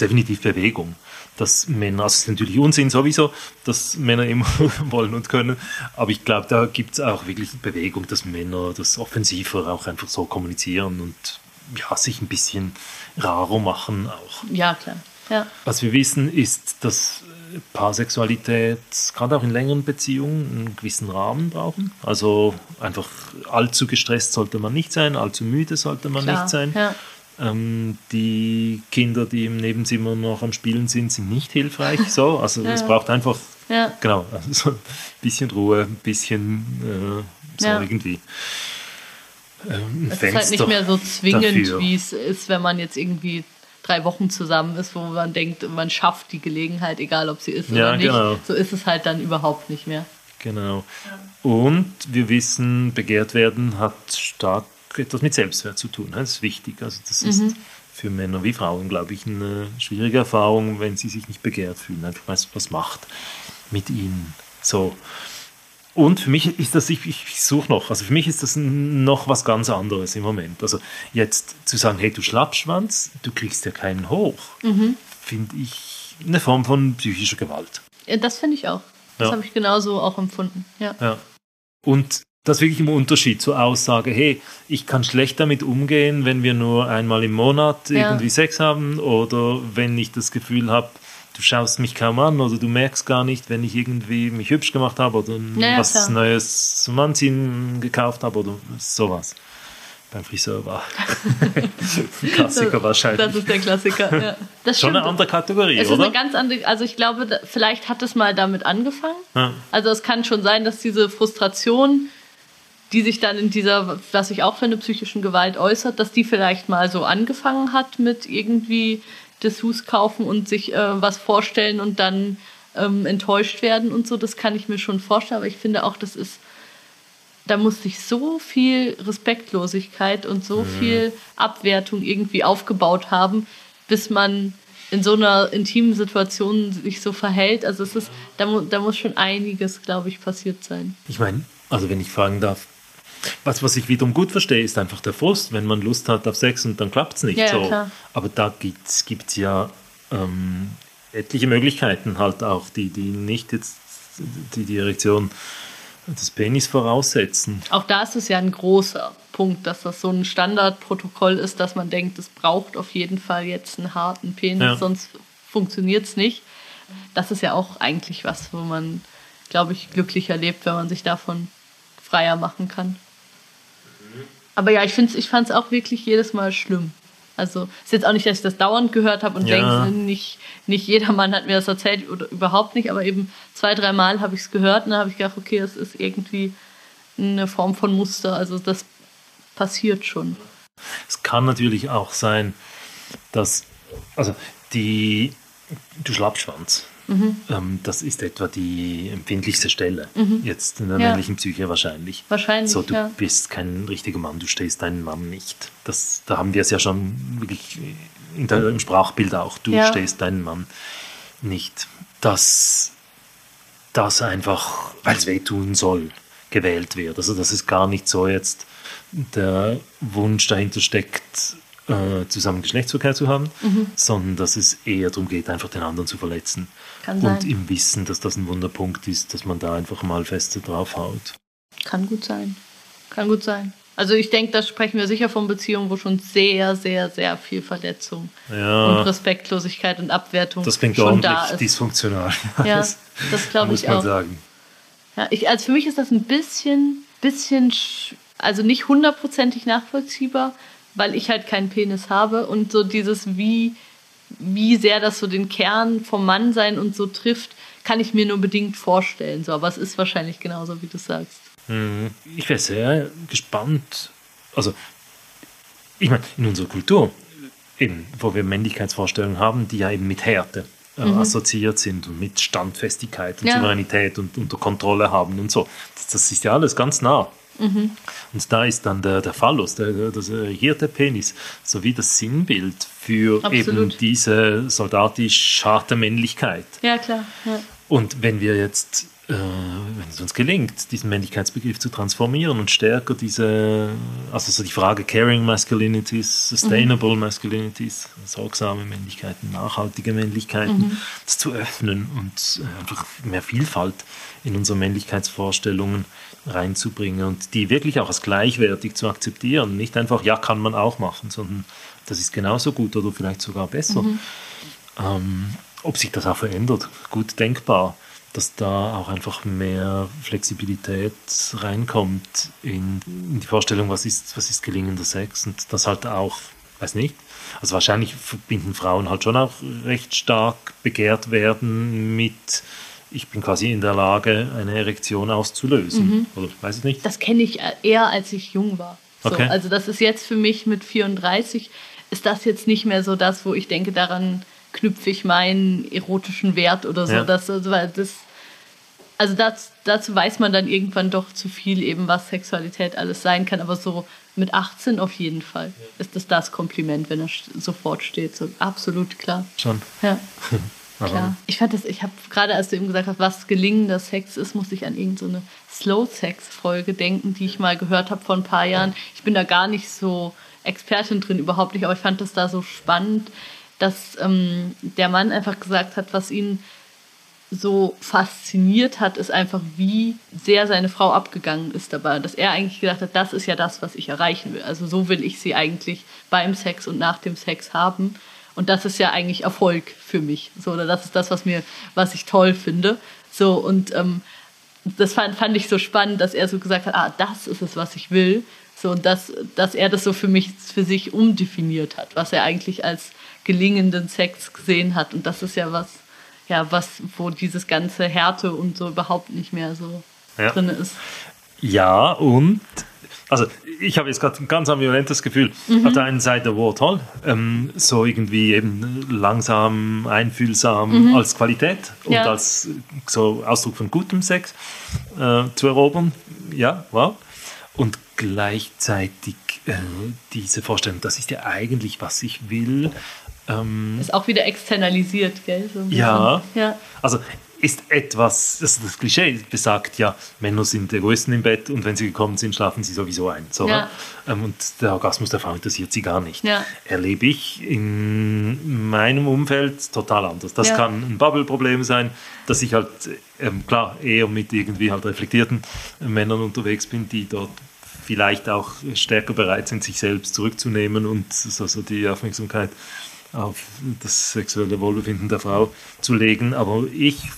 definitiv Bewegung dass Männer, also es ist natürlich Unsinn sowieso, dass Männer immer wollen und können, aber ich glaube, da gibt es auch wirklich Bewegung, dass Männer das offensiver auch einfach so kommunizieren und ja, sich ein bisschen rarer machen auch. Ja, klar. Ja. Was wir wissen, ist, dass Paarsexualität gerade auch in längeren Beziehungen einen gewissen Rahmen brauchen. Also einfach allzu gestresst sollte man nicht sein, allzu müde sollte man Klar, nicht sein. Ja. Ähm, die Kinder, die im Nebenzimmer noch am Spielen sind, sind nicht hilfreich. So, also ja. es braucht einfach ja. genau also ein bisschen Ruhe, ein bisschen äh, so ja. irgendwie. Ähm, es ist halt nicht mehr so zwingend, wie es ist, wenn man jetzt irgendwie drei Wochen zusammen ist, wo man denkt, man schafft die Gelegenheit, egal ob sie ist oder nicht. Genau. So ist es halt dann überhaupt nicht mehr. Genau. Und wir wissen, begehrt werden hat stark etwas mit Selbstwert zu tun. Das ist wichtig. Also das ist mhm. für Männer wie Frauen, glaube ich, eine schwierige Erfahrung, wenn sie sich nicht begehrt fühlen. Einfach was, was macht mit ihnen. So. Und für mich ist das, ich, ich suche noch, also für mich ist das noch was ganz anderes im Moment. Also jetzt zu sagen, hey, du Schlappschwanz, du kriegst ja keinen hoch, mhm. finde ich eine Form von psychischer Gewalt. Ja, das finde ich auch. Das ja. habe ich genauso auch empfunden. Ja. ja. Und das ist wirklich im Unterschied zur Aussage, hey, ich kann schlecht damit umgehen, wenn wir nur einmal im Monat irgendwie ja. Sex haben oder wenn ich das Gefühl habe, du schaust mich kaum an oder du merkst gar nicht, wenn ich irgendwie mich hübsch gemacht habe oder naja, was klar. Neues zum Anziehen gekauft habe oder sowas. Beim Friseur war. Klassiker das, wahrscheinlich. Das ist der Klassiker. Ja. Das Schon eine andere Kategorie, es oder? Ist eine ganz andere. Also ich glaube, vielleicht hat es mal damit angefangen. Ja. Also es kann schon sein, dass diese Frustration die sich dann in dieser, was ich auch für eine psychischen Gewalt äußert, dass die vielleicht mal so angefangen hat mit irgendwie Dessous kaufen und sich äh, was vorstellen und dann ähm, enttäuscht werden und so. Das kann ich mir schon vorstellen, aber ich finde auch, das ist, da muss sich so viel Respektlosigkeit und so mhm. viel Abwertung irgendwie aufgebaut haben, bis man in so einer intimen Situation sich so verhält. Also es ist, da, mu da muss schon einiges, glaube ich, passiert sein. Ich meine, also wenn ich fragen darf, Was, was ich wiederum gut verstehe, ist einfach der Frust, wenn man Lust hat auf Sex und dann klappt es nicht Ja, so. klar. Aber da gibt es ja ähm, etliche Möglichkeiten halt auch, die, die nicht jetzt die, die Erektion des Penis voraussetzen. Auch da ist es ja ein großer Punkt, dass das so ein Standardprotokoll ist, dass man denkt, es braucht auf jeden Fall jetzt einen harten Penis, Ja. sonst funktioniert es nicht. Das ist ja auch eigentlich was, wo man, glaube ich, glücklicher lebt, wenn man sich davon freier machen kann. Aber ja, ich, find's- ich fand es auch wirklich jedes Mal schlimm. Also ist jetzt auch nicht, dass ich das dauernd gehört habe und Ja. denke, nicht, nicht jeder Mann hat mir das erzählt oder überhaupt nicht, aber eben zwei, dreimal habe ich es gehört und dann habe ich gedacht, okay, das ist irgendwie eine Form von Muster. Also das passiert schon. Es kann natürlich auch sein, dass, also die, du Schlappschwanz, Mhm. ähm, das ist etwa die empfindlichste Stelle, jetzt in der Ja. männlichen Psyche wahrscheinlich. Wahrscheinlich, So, du ja. bist kein richtiger Mann, du stehst deinen Mann nicht. Das, da haben wir es ja schon wirklich in der, im Sprachbild auch, du Ja. stehst deinen Mann nicht. Dass das einfach, weil es wehtun soll, gewählt wird. Also dass es gar nicht so jetzt der Wunsch dahinter steckt, äh, zusammen Geschlechtsverkehr zu haben, Mhm. sondern dass es eher darum geht, einfach den anderen zu verletzen. Kann Und sein. im Wissen, dass das ein Wunderpunkt ist, dass man da einfach mal feste draufhaut. Kann gut sein. Kann gut sein. Also ich denke, da sprechen wir sicher von Beziehungen, wo schon sehr, sehr, sehr viel Verletzung Ja. und Respektlosigkeit und Abwertung Das klingt schon da ordentlich ist. dysfunktional. Ja, das glaube muss ich man auch. sagen. Ja, ich, also für mich ist das ein bisschen, bisschen, sch- also nicht hundertprozentig nachvollziehbar, weil ich halt keinen Penis habe und so dieses, wie, wie sehr das so den Kern vom Mannsein und so trifft, kann ich mir nur bedingt vorstellen. So, aber es ist wahrscheinlich genauso, wie du sagst. Ich wäre sehr gespannt. Also, ich meine, in unserer Kultur, eben, wo wir Männlichkeitsvorstellungen haben, die ja eben mit Härte äh, assoziiert sind und mit Standfestigkeit und Ja. Souveränität und unter Kontrolle haben und so. Das, das ist ja alles ganz nah. Und da ist dann der, der Phallus, der, der, das regierte Penis, sowie das Sinnbild für eben Absolut. diese soldatisch harte Männlichkeit. Ja, klar. Ja. Und wenn wir jetzt, äh, wenn es uns gelingt, diesen Männlichkeitsbegriff zu transformieren und stärker diese, also so die Frage Caring Masculinities, Sustainable Masculinities, sorgsame Männlichkeiten, nachhaltige Männlichkeiten, das zu öffnen und äh, einfach mehr Vielfalt in unsere Männlichkeitsvorstellungen reinzubringen und die wirklich auch als gleichwertig zu akzeptieren. Nicht einfach, ja, kann man auch machen, sondern das ist genauso gut oder vielleicht sogar besser. Ähm, ob sich das auch verändert, gut denkbar, dass da auch einfach mehr Flexibilität reinkommt in, in die Vorstellung, was ist, was ist gelingender Sex und das halt auch, weiß nicht, also wahrscheinlich verbinden Frauen halt schon auch recht stark begehrt werden mit, ich bin quasi in der Lage, eine Erektion auszulösen. Oder weiß ich nicht. Das kenne ich eher, als ich jung war. So, Okay. Also das ist jetzt für mich mit 34, ist das jetzt nicht mehr so das, wo ich denke, daran knüpfe ich meinen erotischen Wert oder so. Ja. Das, also, weil das, also das, dazu weiß man dann irgendwann doch zu viel, eben was Sexualität alles sein kann. Aber so mit 18 auf jeden Fall ist das das Kompliment, wenn er sofort steht. So absolut klar. Schon. Ja. Klar. Ich fand das, ich habe gerade, als du eben gesagt hast, was gelingender Sex ist, musste ich an irgendeine so Slow-Sex-Folge denken, die ich mal gehört habe vor ein paar Jahren. Ich bin da gar nicht so Expertin drin, überhaupt nicht, aber ich fand das da so spannend, dass ähm, der Mann einfach gesagt hat, was ihn so fasziniert hat, ist einfach, wie sehr seine Frau abgegangen ist dabei. Dass er eigentlich gedacht hat, das ist ja das, was ich erreichen will. Also so will ich sie eigentlich beim Sex und nach dem Sex haben. Und das ist ja eigentlich Erfolg für mich. So, oder das ist das, was mir, was ich toll finde. So, und ähm, das fand, fand ich so spannend, dass er so gesagt hat, ah, das ist es, was ich will. So, und dass, dass er das so für mich, für sich umdefiniert hat, was er eigentlich als gelingenden Sex gesehen hat. Und das ist ja was, ja, was, wo dieses ganze Härte und so überhaupt nicht mehr so Ja. drin ist. Ja, und also ich habe jetzt gerade ein ganz ambivalentes Gefühl. Mhm. Auf der einen Seite, wow, toll, ähm, so irgendwie eben langsam, einfühlsam als Qualität und Mhm. Ja. als so Ausdruck von gutem Sex äh, zu erobern. Ja, wow. Und gleichzeitig äh, diese Vorstellung, das ist ja eigentlich, was ich will. Ähm, Ist auch wieder externalisiert, gell? So ja. Ja. also ist etwas, das, das Klischee besagt ja, Männer sind Egoisten im Bett und wenn sie gekommen sind, schlafen sie sowieso ein. So, ja. Ähm, und der Orgasmus der Frau interessiert sie gar nicht. Ja. Erlebe ich in meinem Umfeld total anders. Das ja. kann ein Bubble-Problem sein, dass ich halt, ähm, klar, eher mit irgendwie halt reflektierten Männern unterwegs bin, die dort vielleicht auch stärker bereit sind, sich selbst zurückzunehmen und so, so die Aufmerksamkeit auf das sexuelle Wohlbefinden der Frau zu legen. Aber ich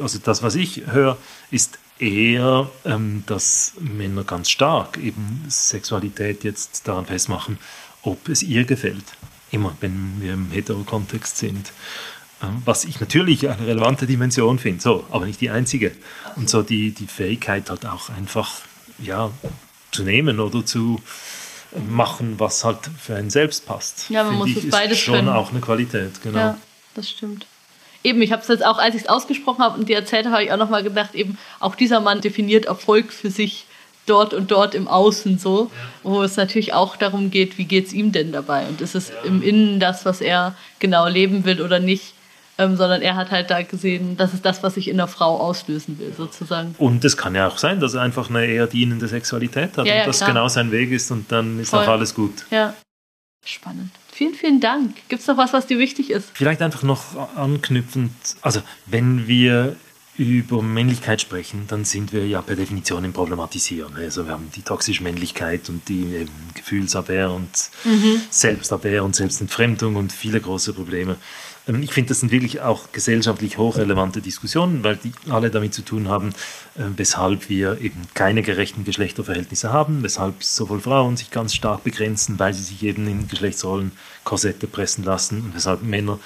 also das, was ich höre, ist eher, ähm, dass Männer ganz stark eben Sexualität jetzt daran festmachen, ob es ihr gefällt. Immer, wenn wir im Hetero-Kontext sind. Ähm, was ich natürlich eine relevante Dimension finde, so, aber nicht die einzige. Und so die, die Fähigkeit halt auch einfach ja, zu nehmen oder zu machen, was halt für einen selbst passt. Ja, man muss es beides schon können. auch eine Qualität, genau. Ja, das stimmt eben, ich habe es jetzt auch, als ich es ausgesprochen habe und dir erzählt habe, habe ich auch nochmal gedacht, eben, auch dieser Mann definiert Erfolg für sich dort und dort im Außen so, ja. wo es natürlich auch darum geht, wie geht es ihm denn dabei und ist es ja. im Innen das, was er genau leben will oder nicht, ähm, sondern er hat halt da gesehen, das ist das, was ich in der Frau auslösen will, sozusagen. Und es kann ja auch sein, dass er einfach eine eher dienende Sexualität hat ja, und das klar. genau sein Weg ist und dann ist Voll. auch alles gut. Ja, spannend. Vielen, vielen Dank. Gibt es noch was, was dir wichtig ist? Vielleicht einfach noch anknüpfend, also wenn wir über Männlichkeit sprechen, dann sind wir ja per Definition im Problematisieren. Also wir haben die toxische Männlichkeit und die Gefühlsabwehr und mhm. Selbstabwehr und Selbstentfremdung und viele große Probleme. Ähm, ich finde, das sind wirklich auch gesellschaftlich hochrelevante Diskussionen, weil die alle damit zu tun haben, äh, weshalb wir eben keine gerechten Geschlechterverhältnisse haben, weshalb sowohl Frauen sich ganz stark begrenzen, weil sie sich eben in Geschlechtsrollen Korsette pressen lassen und weshalb Männer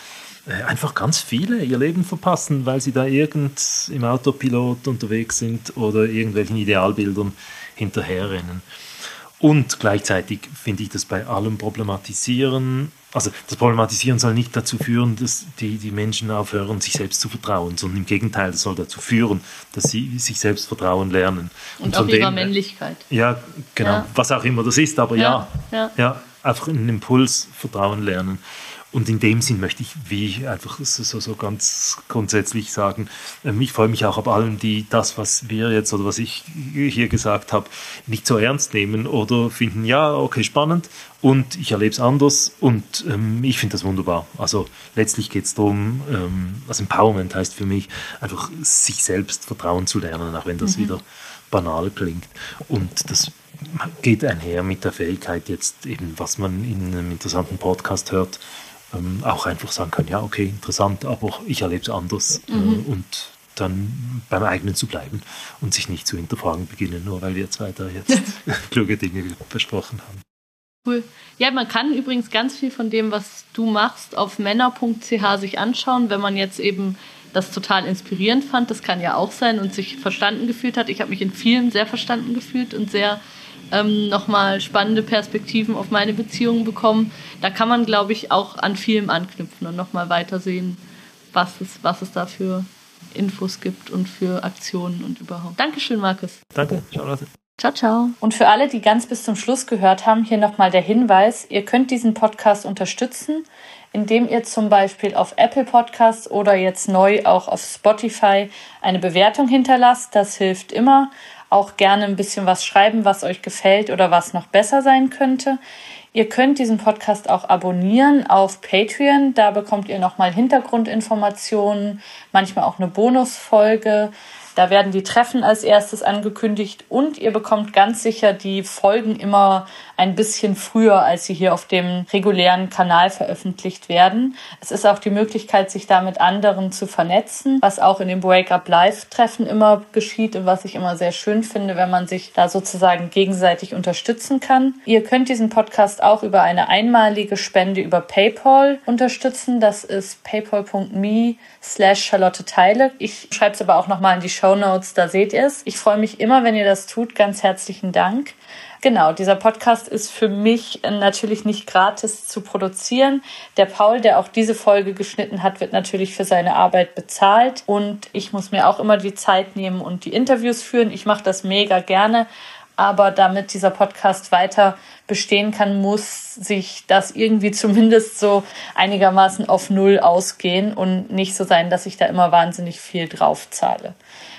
äh, einfach ganz viele ihr Leben verpassen, weil sie da irgend im Autopilot unterwegs sind oder irgendwelchen Idealbildern hinterherrennen. Und gleichzeitig finde ich das bei allem Problematisieren also das Problematisieren soll nicht dazu führen, dass die, die Menschen aufhören, sich selbst zu vertrauen, sondern im Gegenteil, das soll dazu führen, dass sie sich selbst vertrauen lernen. Und, Und auch ihrer Männlichkeit. Ja, genau. Ja. Was auch immer das ist, aber ja, ja, ja. einfach einen Impuls vertrauen lernen. Und in dem Sinn möchte ich, wie einfach so, so, so ganz grundsätzlich sagen, ähm, ich freue mich auch ab allen, die das, was wir jetzt oder was ich hier gesagt habe, nicht so ernst nehmen oder finden, ja, okay, spannend und ich erlebe es anders und ähm, ich finde das wunderbar. Also letztlich geht es darum, ähm, also Empowerment heißt für mich einfach sich selbst vertrauen zu lernen, auch wenn das mhm. wieder banal klingt. Und das geht einher mit der Fähigkeit jetzt eben, was man in einem interessanten Podcast hört, ähm, auch einfach sagen kann, ja, okay, interessant, aber ich erlebe es anders äh, mhm. äh, und dann beim eigenen zu bleiben und sich nicht zu hinterfragen beginnen, nur weil wir zwei da jetzt kluge Dinge besprochen haben. Cool. Ja, man kann übrigens ganz viel von dem, was du machst, auf männer.ch sich anschauen, wenn man jetzt eben das total inspirierend fand. Das kann ja auch sein und sich verstanden gefühlt hat. Ich habe mich in vielen sehr verstanden gefühlt und sehr ähm, nochmal spannende Perspektiven auf meine Beziehungen bekommen. Da kann man, glaube ich, auch an vielem anknüpfen und nochmal weitersehen, was es, was es da für Infos gibt und für Aktionen und überhaupt. Dankeschön, Markus. Danke, Charlotte. Ciao, ciao. Und für alle, die ganz bis zum Schluss gehört haben, hier nochmal der Hinweis, ihr könnt diesen Podcast unterstützen, indem ihr zum Beispiel auf Apple Podcasts oder jetzt neu auch auf Spotify eine Bewertung hinterlasst. Das hilft immer auch gerne ein bisschen was schreiben, was euch gefällt oder was noch besser sein könnte. Ihr könnt diesen Podcast auch abonnieren auf Patreon. Da bekommt ihr nochmal Hintergrundinformationen, manchmal auch eine Bonusfolge. Da werden die Treffen als erstes angekündigt und ihr bekommt ganz sicher die Folgen immer ein bisschen früher, als sie hier auf dem regulären Kanal veröffentlicht werden. Es ist auch die Möglichkeit, sich da mit anderen zu vernetzen, was auch in den Breakup Live Treffen immer geschieht und was ich immer sehr schön finde, wenn man sich da sozusagen gegenseitig unterstützen kann. Ihr könnt diesen Podcast auch über eine einmalige Spende über PayPal unterstützen. Das ist paypal.me slash Charlotte Teile. Ich schreibe es aber auch nochmal in die Show Notes, da seht ihr es. Ich freue mich immer, wenn ihr das tut. Ganz herzlichen Dank. Genau, dieser Podcast ist für mich natürlich nicht gratis zu produzieren. Der Paul, der auch diese Folge geschnitten hat, wird natürlich für seine Arbeit bezahlt und ich muss mir auch immer die Zeit nehmen und die Interviews führen. Ich mache das mega gerne aber damit dieser Podcast weiter bestehen kann, muss sich das irgendwie zumindest so einigermaßen auf Null ausgehen und nicht so sein, dass ich da immer wahnsinnig viel drauf zahle.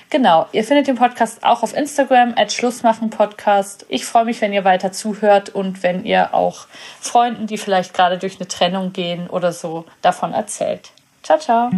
Genau, ihr findet den Podcast auch auf Instagram, at Schlussmachen-Podcast. Ich freue mich, wenn ihr weiter zuhört und wenn ihr auch Freunden, die vielleicht gerade durch eine Trennung gehen oder so, davon erzählt. Ciao, ciao.